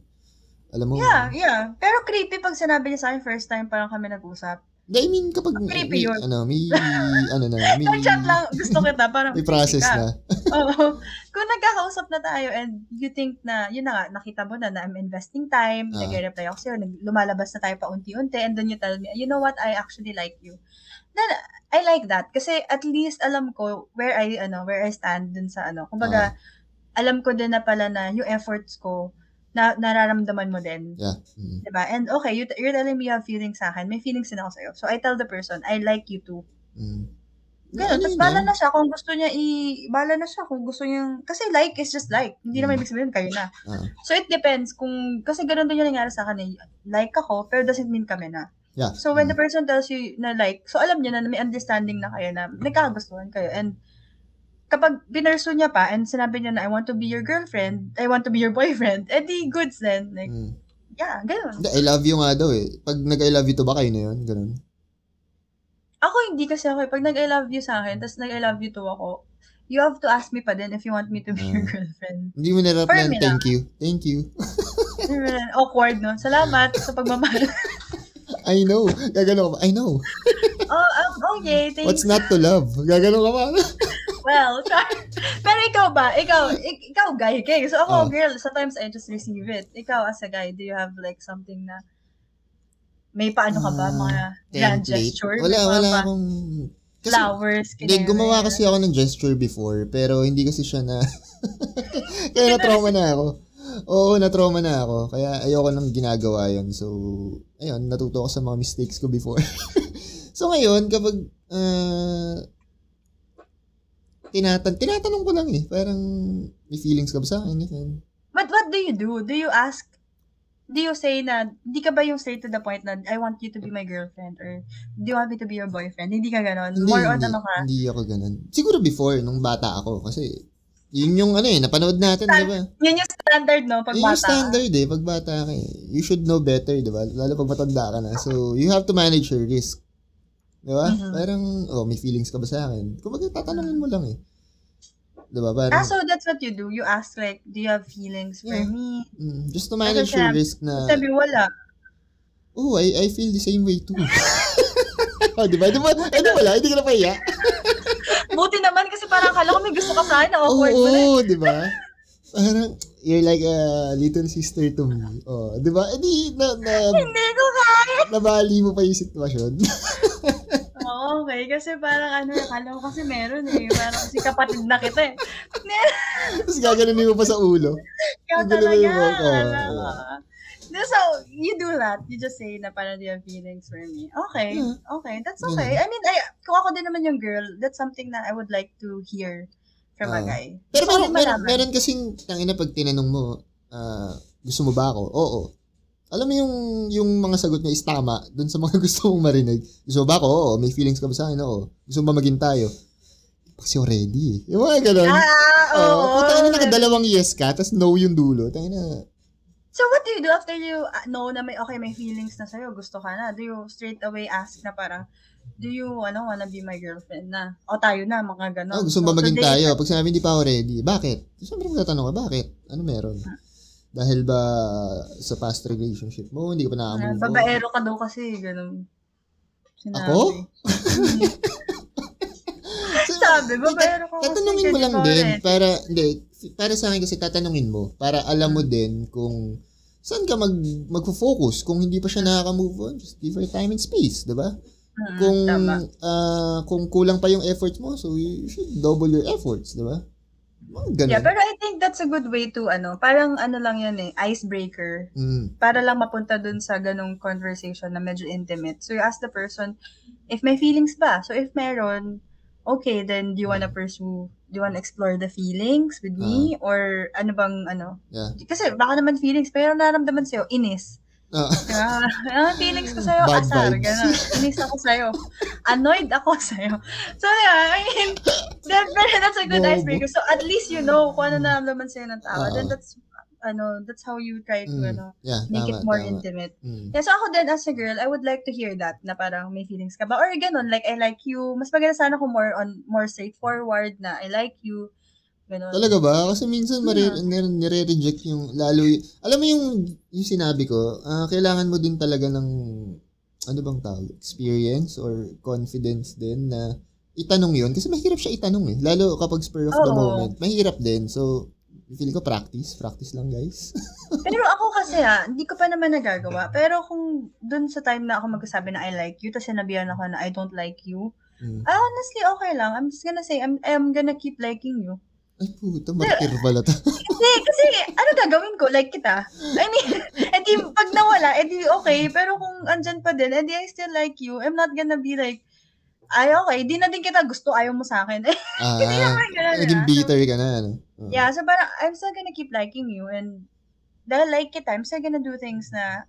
Alam mo? yeah, yeah. Pero creepy pag sinabi niya sa akin first time parang kami nag-usap. Hindi, I mean, kapag may, may- ano, may, (laughs) ano na, may, Nag-chat lang, gusto kita, parang, may process na. (laughs) Oo. Kung nagkakausap na tayo and you think na, yun na nga, nakita mo na na I'm investing time, Ah. nag-reply ako sa'yo, lumalabas na tayo pa unti-unti, and then you tell me, you know what, I actually like you. Then, I like that. Kasi at least alam ko where I, ano, where I stand dun sa, ano, kumbaga, alam ko din na pala na yung efforts ko, na nararamdaman mo din. Yeah. Mm. Diba? And okay, you, you're telling me you have feelings sa akin. May feelings din ako sa'yo. So, I tell the person, I like you too. Mm. Ganun. Tapos bala na siya kung gusto niya i... Bala na siya kung gusto niya... Kasi like is just like. Hindi naman Mm. ibig sabihin kayo na. Ah. So it depends kung... Kasi ganun din yung nangyari sa akin eh. Like ako, pero doesn't mean kami na. Yeah. So when the Mm. person tells you na like, so alam niya na may understanding na kayo na nagkakagustuhan kayo. And kapag binurso niya pa and sinabi niya na I want to be your girlfriend, I want to be your boyfriend, (laughs) eh di goods then. Like, Mm. yeah, ganun. I love you nga daw eh. Pag nag-I love you to ba kayo na yun? Ganun. Ako hindi kasi ako, eh. pag nag-I love you sa akin, tapos nag-I love you to ako, you have to ask me pa din if you want me to be your Ah. girlfriend. Hindi mo na For me thank you. Thank you. Awkward, no? Salamat sa pagmamahal. (laughs) I know. Gagano ka ba? I know. oh, um, okay, thanks. What's not to love? Gagano ka ba? (laughs) Well. (laughs) Pero ikaw ba? Ikaw, ik- ikaw guy, okay? So ako, Oh. girl, sometimes I just receive it. Ikaw as a guy, do you have like something na may paano ka ba? Ah, Mga grand Template. gesture? Wala, wala akong... Kasi, flowers. Hindi, ganyan, gumawa kasi ako ng gesture before, pero hindi kasi siya na... (laughs) Kaya na-trauma na ako. Oo, na-trauma na ako. Kaya ayoko nang ginagawa yon So, ayun, natuto ako sa mga mistakes ko before. (laughs) so, ngayon, kapag... Uh, tinatan tinatanong ko lang eh. Parang, may feelings ka ba sa akin? Ganyan. But what do you do? Do you ask, do you say na, di ka ba yung straight to the point na, I want you to be my girlfriend or do you want me to be your boyfriend? Hindi ka ganon. Hindi, More on hindi, ano ka? hindi ako ganun. Siguro before, nung bata ako. Kasi, yun yung ano eh, napanood natin, di ba? Yun yung standard, no? Pag Yun yung bata. standard eh, pag bata ka eh. You should know better, di ba? Lalo pag matanda ka na. So, you have to manage your risk. Di ba? Mhm. Parang, oh, may feelings ka ba sa akin? Kung tatanungin mo lang eh. Di ba? Parang, Ah, so that's what you do. You ask like, do you have feelings for Yeah. me? mm, just to manage your sabi- risk na, Sabi, wala. oh, I, I feel the same way too. (laughs) oh, di ba? Di ba? Eh, di wala? Hindi ka na pahiya? (laughs) Buti naman kasi parang akala ko may gusto ka sa akin, awkward mo eh. oh, di ba? Parang, you're like a little sister to me. Oh, di ba? Eh, di, na, na, (laughs) Hindi ko kaya. nabali mo pa yung sitwasyon. Oo, okay. Kasi parang ano, akala ko kasi meron eh. Parang kasi kapatid na kita eh. (laughs) Tapos gaganunin mo pa sa ulo. Ikaw talaga. Oo, so, you do that. You just say na parang you have feelings for me. Okay. Yeah. Okay. That's okay. I mean, I, kung ako din naman yung girl, that's something na I would like to hear from a Ah. guy. Pero ko meron, meron, meron kasing, tangina pag tinanong mo, ah, gusto mo ba ako? Oo. Alam mo yung, yung mga sagot niya is tama dun sa mga (laughs) gusto mong marinig. Gusto ba ako? Oo. May feelings ka ba sa akin? Oo. Gusto mo ba maging tayo? Kasi already eh. Yung mga ganun. Ah, oo. Oo. Kung tayo na nakadalawang yes ka, tapos no yung dulo, tayo na, So, what do you do after you uh, know na may, okay, may feelings na sa'yo, gusto ka na? Do you straight away ask na parang, do you, ano, wanna be my girlfriend na? O tayo na, mga ganon. oh, gusto mo ba So, maging today- tayo? Pag sinabi hindi pa ako ready, bakit? Siyempre magtatanong ka, bakit? Ano meron? Dahil ba sa past relationship mo, hindi ka pa Ah, nakamove on? babaero ka daw kasi, ganun. Sinabi. Ako? (laughs) Sabi, babaero ka kasi. Tatanungin mo lang din rin. para hindi para sa akin kasi tatanungin mo para alam mo din kung saan ka mag magfo-focus kung hindi pa siya nakaka-move on just give her time and space 'di ba Mm, kung tama. ah, kung kulang pa yung efforts mo so you should double your efforts 'di ba ganun. Yeah, pero I think that's a good way to, ano, parang ano lang yan eh, icebreaker. Mm, Para lang mapunta dun sa ganong conversation na medyo intimate. So you ask the person, if may feelings ba? So if meron, okay, then do you wanna pursue, do you wanna explore the feelings with me? Or ano bang, ano? yeah Kasi baka naman feelings, pero naramdaman sa'yo, inis. Ah, Diba? Ah, feelings ko sa'yo, Bad asar, vibes. gano'n. Inis ako sa'yo. Annoyed ako sa'yo. So, yeah, I mean, that, (laughs) that's a good Bobo. icebreaker. So, at least you know kung ano naramdaman sa'yo ng tao. Oo. Then, that's, ano, that's how you try to, mm, ano, yeah make tama, it more tama. intimate. Mm. Yeah, so ako din as a girl, I would like to hear that na parang may feelings ka ba? Or ganun, like, I like you. Mas maganda sana kung more on, more straightforward na I like you. Ganun. Talaga ba? Kasi minsan mare- Yeah. nire- nire-reject yung lalo y- alam mo yung yung sinabi ko, ah, kailangan mo din talaga ng ano bang tawag? Experience or confidence din na itanong yun. Kasi mahirap siya itanong eh. Lalo kapag spur of the Oo. moment. Mahirap din. So, feel ko practice. Practice lang guys. (laughs) Pero ako kasi ha, hindi ko pa naman nagagawa. Pero kung dun sa time na ako magsasabi na I like you, tapos sinabihan ako na I don't like you, Mm. ah, honestly, okay lang. I'm just gonna say, I'm, I'm gonna keep liking you. Ay puta, martir pala to. (laughs) Hindi, kasi ano gagawin ko? Like kita. I mean, (laughs) edi pag nawala, edi okay. Pero kung andyan pa din, edi I still like you. I'm not gonna be like, ay okay, di na din kita gusto, ayaw mo sa akin. (laughs) Hindi Ah, naman ganun, ah. bitter ka na. Ano? Oo. Yeah, so parang I'm still gonna keep liking you and dahil like kita, I'm still gonna do things na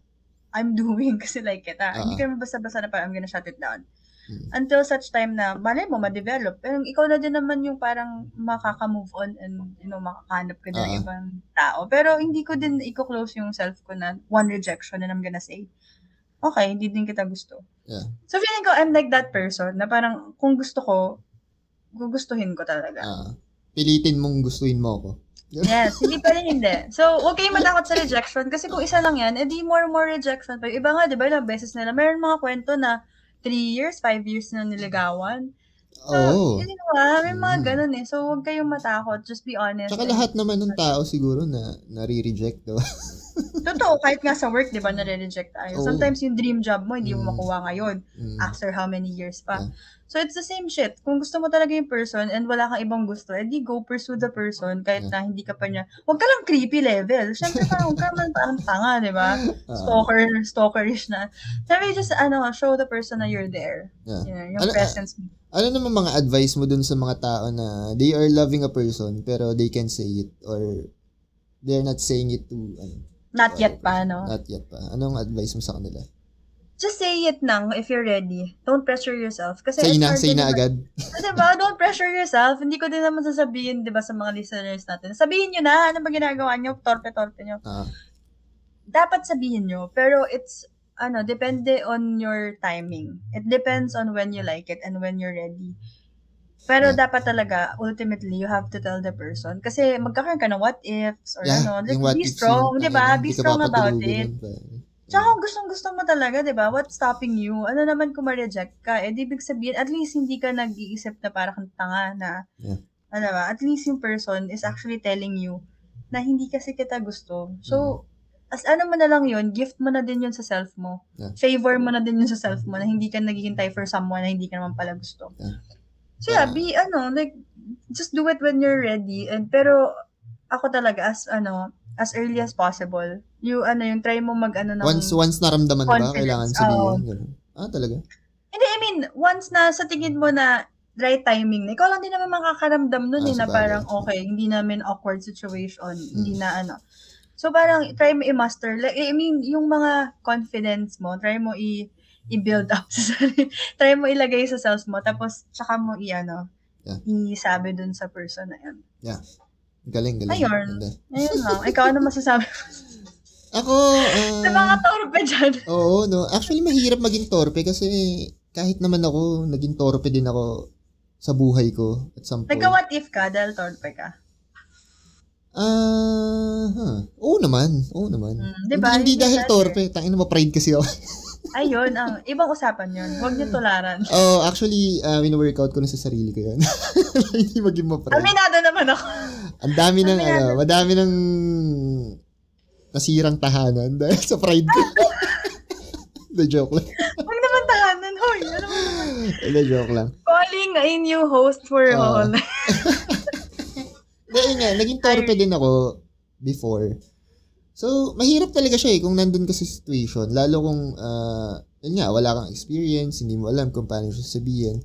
I'm doing kasi like kita. Hindi Oo. ka basta-basta na parang I'm gonna shut it down. Mm. Until such time na malay mo ma-develop. Pero ikaw na din naman yung parang makaka-move on and you know, makakahanap ka din ng Oo. ibang tao. Pero hindi ko din i-close yung self ko na one rejection and I'm gonna say, okay, hindi din kita gusto. Yeah. So feeling ko, I'm like that person na parang kung gusto ko, gugustuhin ko talaga. Ah, pilitin mong gustuin mo ako. (laughs) Yes, hindi pa rin hindi. So, huwag kayong matakot sa rejection kasi kung isa lang yan, edi more more rejection pa. Iba nga, di ba, ilang beses nila. Meron mga kwento na 3 years, 5 years na niligawan. Oo. yun ba, may mga Mm. ganun eh. So, huwag kayong matakot. Just be honest. Tsaka And- lahat naman ng tao siguro na nare-reject, diba? Totoo, kahit nga sa work, di ba, nare-reject tayo. Oo. Sometimes yung dream job mo, hindi mo Mm. makuha ngayon. Mm. After how many years pa. Yeah. So, it's the same shit. Kung gusto mo talaga yung person and wala kang ibang gusto, edi go pursue the person kahit Yeah. na hindi ka pa niya. Huwag ka lang creepy level. Siyempre, parang huwag ka man parang tanga, di ba? (laughs) Ah, Stalker, stalkerish na. Sabi, just, ano, show the person na you're there. yeah. You know, yung Ano- presence mo. Ano naman mga advice mo dun sa mga tao na they are loving a person pero they can say it or they're not saying it to ano, Not yet pa, no? not yet pa. Anong advice mo sa kanila? Just say it nang if you're ready. Don't pressure yourself. Kasi Say na, say na agad. Diba? Don't pressure yourself. Hindi ko din naman sasabihin, di ba, sa mga listeners natin. Sabihin nyo na, ano ba ginagawa nyo? Torpe-torpe nyo. Ah, Dapat sabihin nyo, pero it's, ano, depende on your timing. It depends on when you like it and when you're ready. Pero Yeah. dapat talaga, ultimately, you have to tell the person. Kasi magkakaroon ka ng what ifs or yeah, ano. Like, be strong, yun, di ba? Be strong about it. nun, pare. Tsaka kung gustong-gusto mo talaga, di ba? What's stopping you? Ano naman kung ma-reject ka? Eh, di ibig sabihin, at least hindi ka nag-iisip na parang kang tanga na, Yeah. ano ba, at least yung person is actually telling you na hindi kasi kita gusto. So, as ano mo na lang yun, gift mo na din yun sa self mo. Yeah. Favor mo na din yun sa self mo na hindi ka naghihintay for someone na hindi ka naman pala gusto. Yeah. So yeah, be, ano, like, just do it when you're ready. And, pero, ako talaga, as, ano, as early as possible, You, ano, yung try mo mag, ano, ng... Once, once naramdaman mo ba, kailangan sabihin. Ganun. Ah, talaga? Hindi, I mean, once na sa tingin mo na right timing na, ikaw lang din naman makakaramdam nun Ah, eh, na parang, okay, hindi namin awkward situation, hindi na ano. So, parang, try mo i-master. Like, I mean, yung mga confidence mo, try mo i- i-build up sa sarili. (laughs) try mo ilagay sa self mo, tapos, tsaka mo i-ano, Yeah. isabi dun sa person na yun. Galing, galing. Ayun. Ganda. Ayun lang. Ikaw, ano masasabi mo (laughs) Ako, ah, sa mga torpe dyan? Oo, no. Actually, mahirap maging torpe kasi kahit naman ako, naging torpe din ako sa buhay ko at some point. Nagka-what if ka dahil torpe ka? Ah, huh. Oo naman. Oo naman. Mm, di ba? Hindi, hindi dahil dati. torpe. Tangin na pride kasi ako. (laughs) Ayun, ang ibang usapan yun. Huwag niyo tularan. (laughs) oh, actually, uh, wino-workout ko na sa sarili ko yun. (laughs) hindi maging ma-pride. Aminado naman ako. Ang dami ng, ano, madami ng nasirang tahanan dahil sa pride ko. The joke lang. Huwag naman tahanan. Hoy, ano naman? The joke lang. Calling a new host for Oo. all. Dahil nga, naging torpe din ako before. So, mahirap talaga siya eh kung nandun ka sa situation. Lalo kung, ah, yun nga, wala kang experience, hindi mo alam kung paano siya sabihin.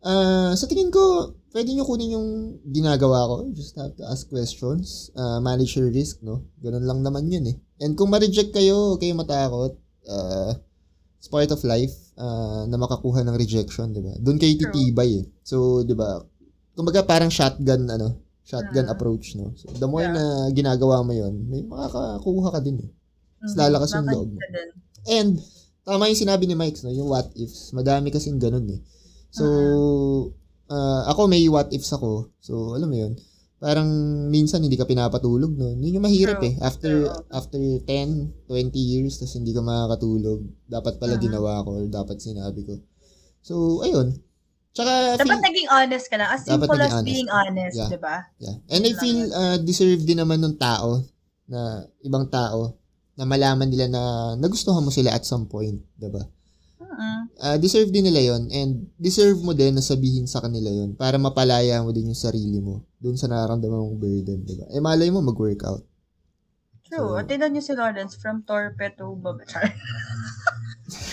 Ah, sa tingin ko, pwede nyo kunin yung ginagawa ko. You just have to ask questions. ah, manage your risk, no? Ganun lang naman yun eh. And kung ma-reject kayo, kayo matakot. ah, it's part of life ah, na makakuha ng rejection, di ba? Doon kayo titibay eh. So, di ba, kumbaga parang shotgun, ano, shotgun Ah. approach, no? So, the more Yeah. na ginagawa mo yon may makakakuha ka din eh. Mhm, lalakas yung loob mo. And, tama yung sinabi ni Mike, no? Yung what ifs. Madami kasing ganun eh. So, ah, ako may what ifs ako. So, alam mo yun. Parang minsan hindi ka pinapatulog, no? Yun yung mahirap True. eh. After True. after 10, 20 years, tapos hindi ka makakatulog. Dapat pala Mhm. ginawa ko or dapat sinabi ko. So, ayun. Tsaka, Dapat feel- naging honest ka lang. As simple as honest. being honest, Yeah. di ba? Yeah. And I feel uh, deserve din naman ng tao na ibang tao na malaman nila na nagustuhan mo sila at some point, 'di ba? Mm-mm. Uh, deserve din nila 'yon and deserve mo din na sabihin sa kanila 'yon para mapalaya mo din yung sarili mo dun sa nararamdaman mong burden, 'di ba? Eh malay mo mag-workout. True. So- At tinan niyo si Lawrence from torpe to bab... (laughs)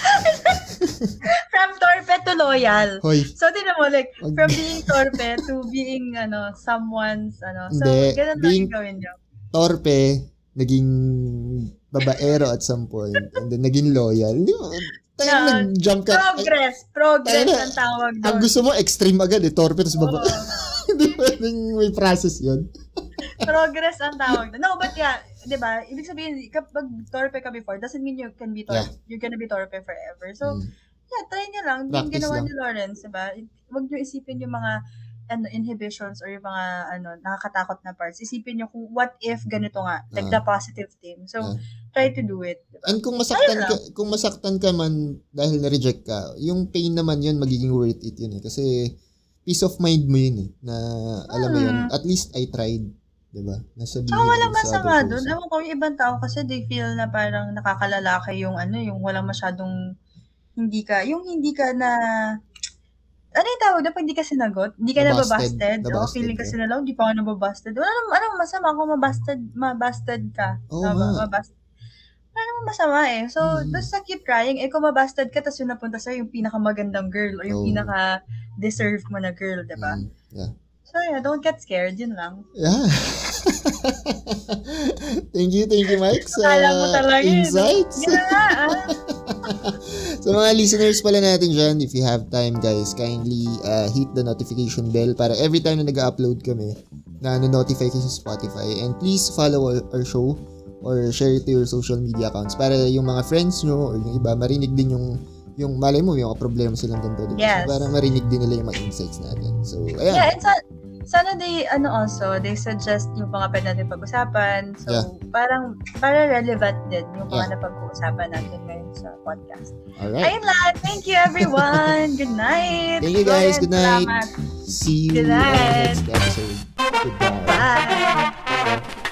(laughs) From torpe to loyal. Hoy, So, tinan mo, like, from being torpe to being, ano, someone's, ano. So, Hindi. ganun lang Being- yung gawin niyo. torpe naging babaero at some point and then naging loyal. Hindi mo, tayo Yeah. nag-jump ka. Ay, Progress. Progress na. ang tawag ang doon. gusto mo extreme agad eh, torpe tapos baba. Hindi (laughs) pwedeng may process 'yon. Progress ang tawag doon. No, but yeah, di ba? Ibig sabihin, kapag torpe ka before, doesn't mean you can be torpe. You're gonna be torpe forever. So, Mm. yeah, try niyo lang. Yung ginawa lang. ni Lawrence, di ba? Huwag niyo isipin yung mga ano, inhibitions or yung mga ano, nakakatakot na parts. Isipin niyo kung what if ganito nga, like Ah. the positive thing. So, Ah. try to do it. And kung masaktan ka, kung masaktan ka man dahil na-reject ka, yung pain naman yun magiging worth it yun eh. Kasi peace of mind mo yun eh. Na alam mo yun, Mm. at least I tried. 'Di ba? Nasabihin Tsaka walang masama doon. Ewan ko, yung ibang tao kasi they feel na parang nakakalalaki yung ano, yung walang masyadong hindi ka, yung hindi ka na, ano yung tawag doon pag hindi ka sinagot? Hindi ka nababasted? O Nabasted feeling ka. kasi na lang, hindi pa ako nababasted. Wala naman, anong masama kung mabasted, mabasted ka? Oo Naba- nga. mabasted. Wala naman masama eh. So, Mm. basta keep trying. Eh, kung mabasted ka, tapos yung napunta sa'yo, yung pinakamagandang girl or yung Oo. pinaka-deserve mo na girl, diba? Mm, yeah. So, yeah, don't get scared. Yun lang. Yeah. (laughs) thank you, thank you Mike sa talaga eh, insights. Ah. (laughs) Sa mga listeners pala natin dyan, if you have time guys, kindly uh, hit the notification bell para every time na nag-upload kami, na notify kayo sa Spotify. And please follow our, our show or share it to your social media accounts para yung mga friends nyo or yung iba, marinig din yung yung malay mo, yung problema silang ganito. Diba? Yes. So, para marinig din nila yung mga insights natin. So, ayan. Yeah, and sa- sana they, ano also, they suggest yung mga pwede natin pag-usapan. So, Yeah. parang, para relevant din yung mga Yeah. napag-uusapan natin ngayon sa podcast. Alright. Ayun lang. Thank you, everyone. (laughs) Good night. Thank you, guys. Good night. salamat. See you Good on the night. next episode. Goodbye. Bye.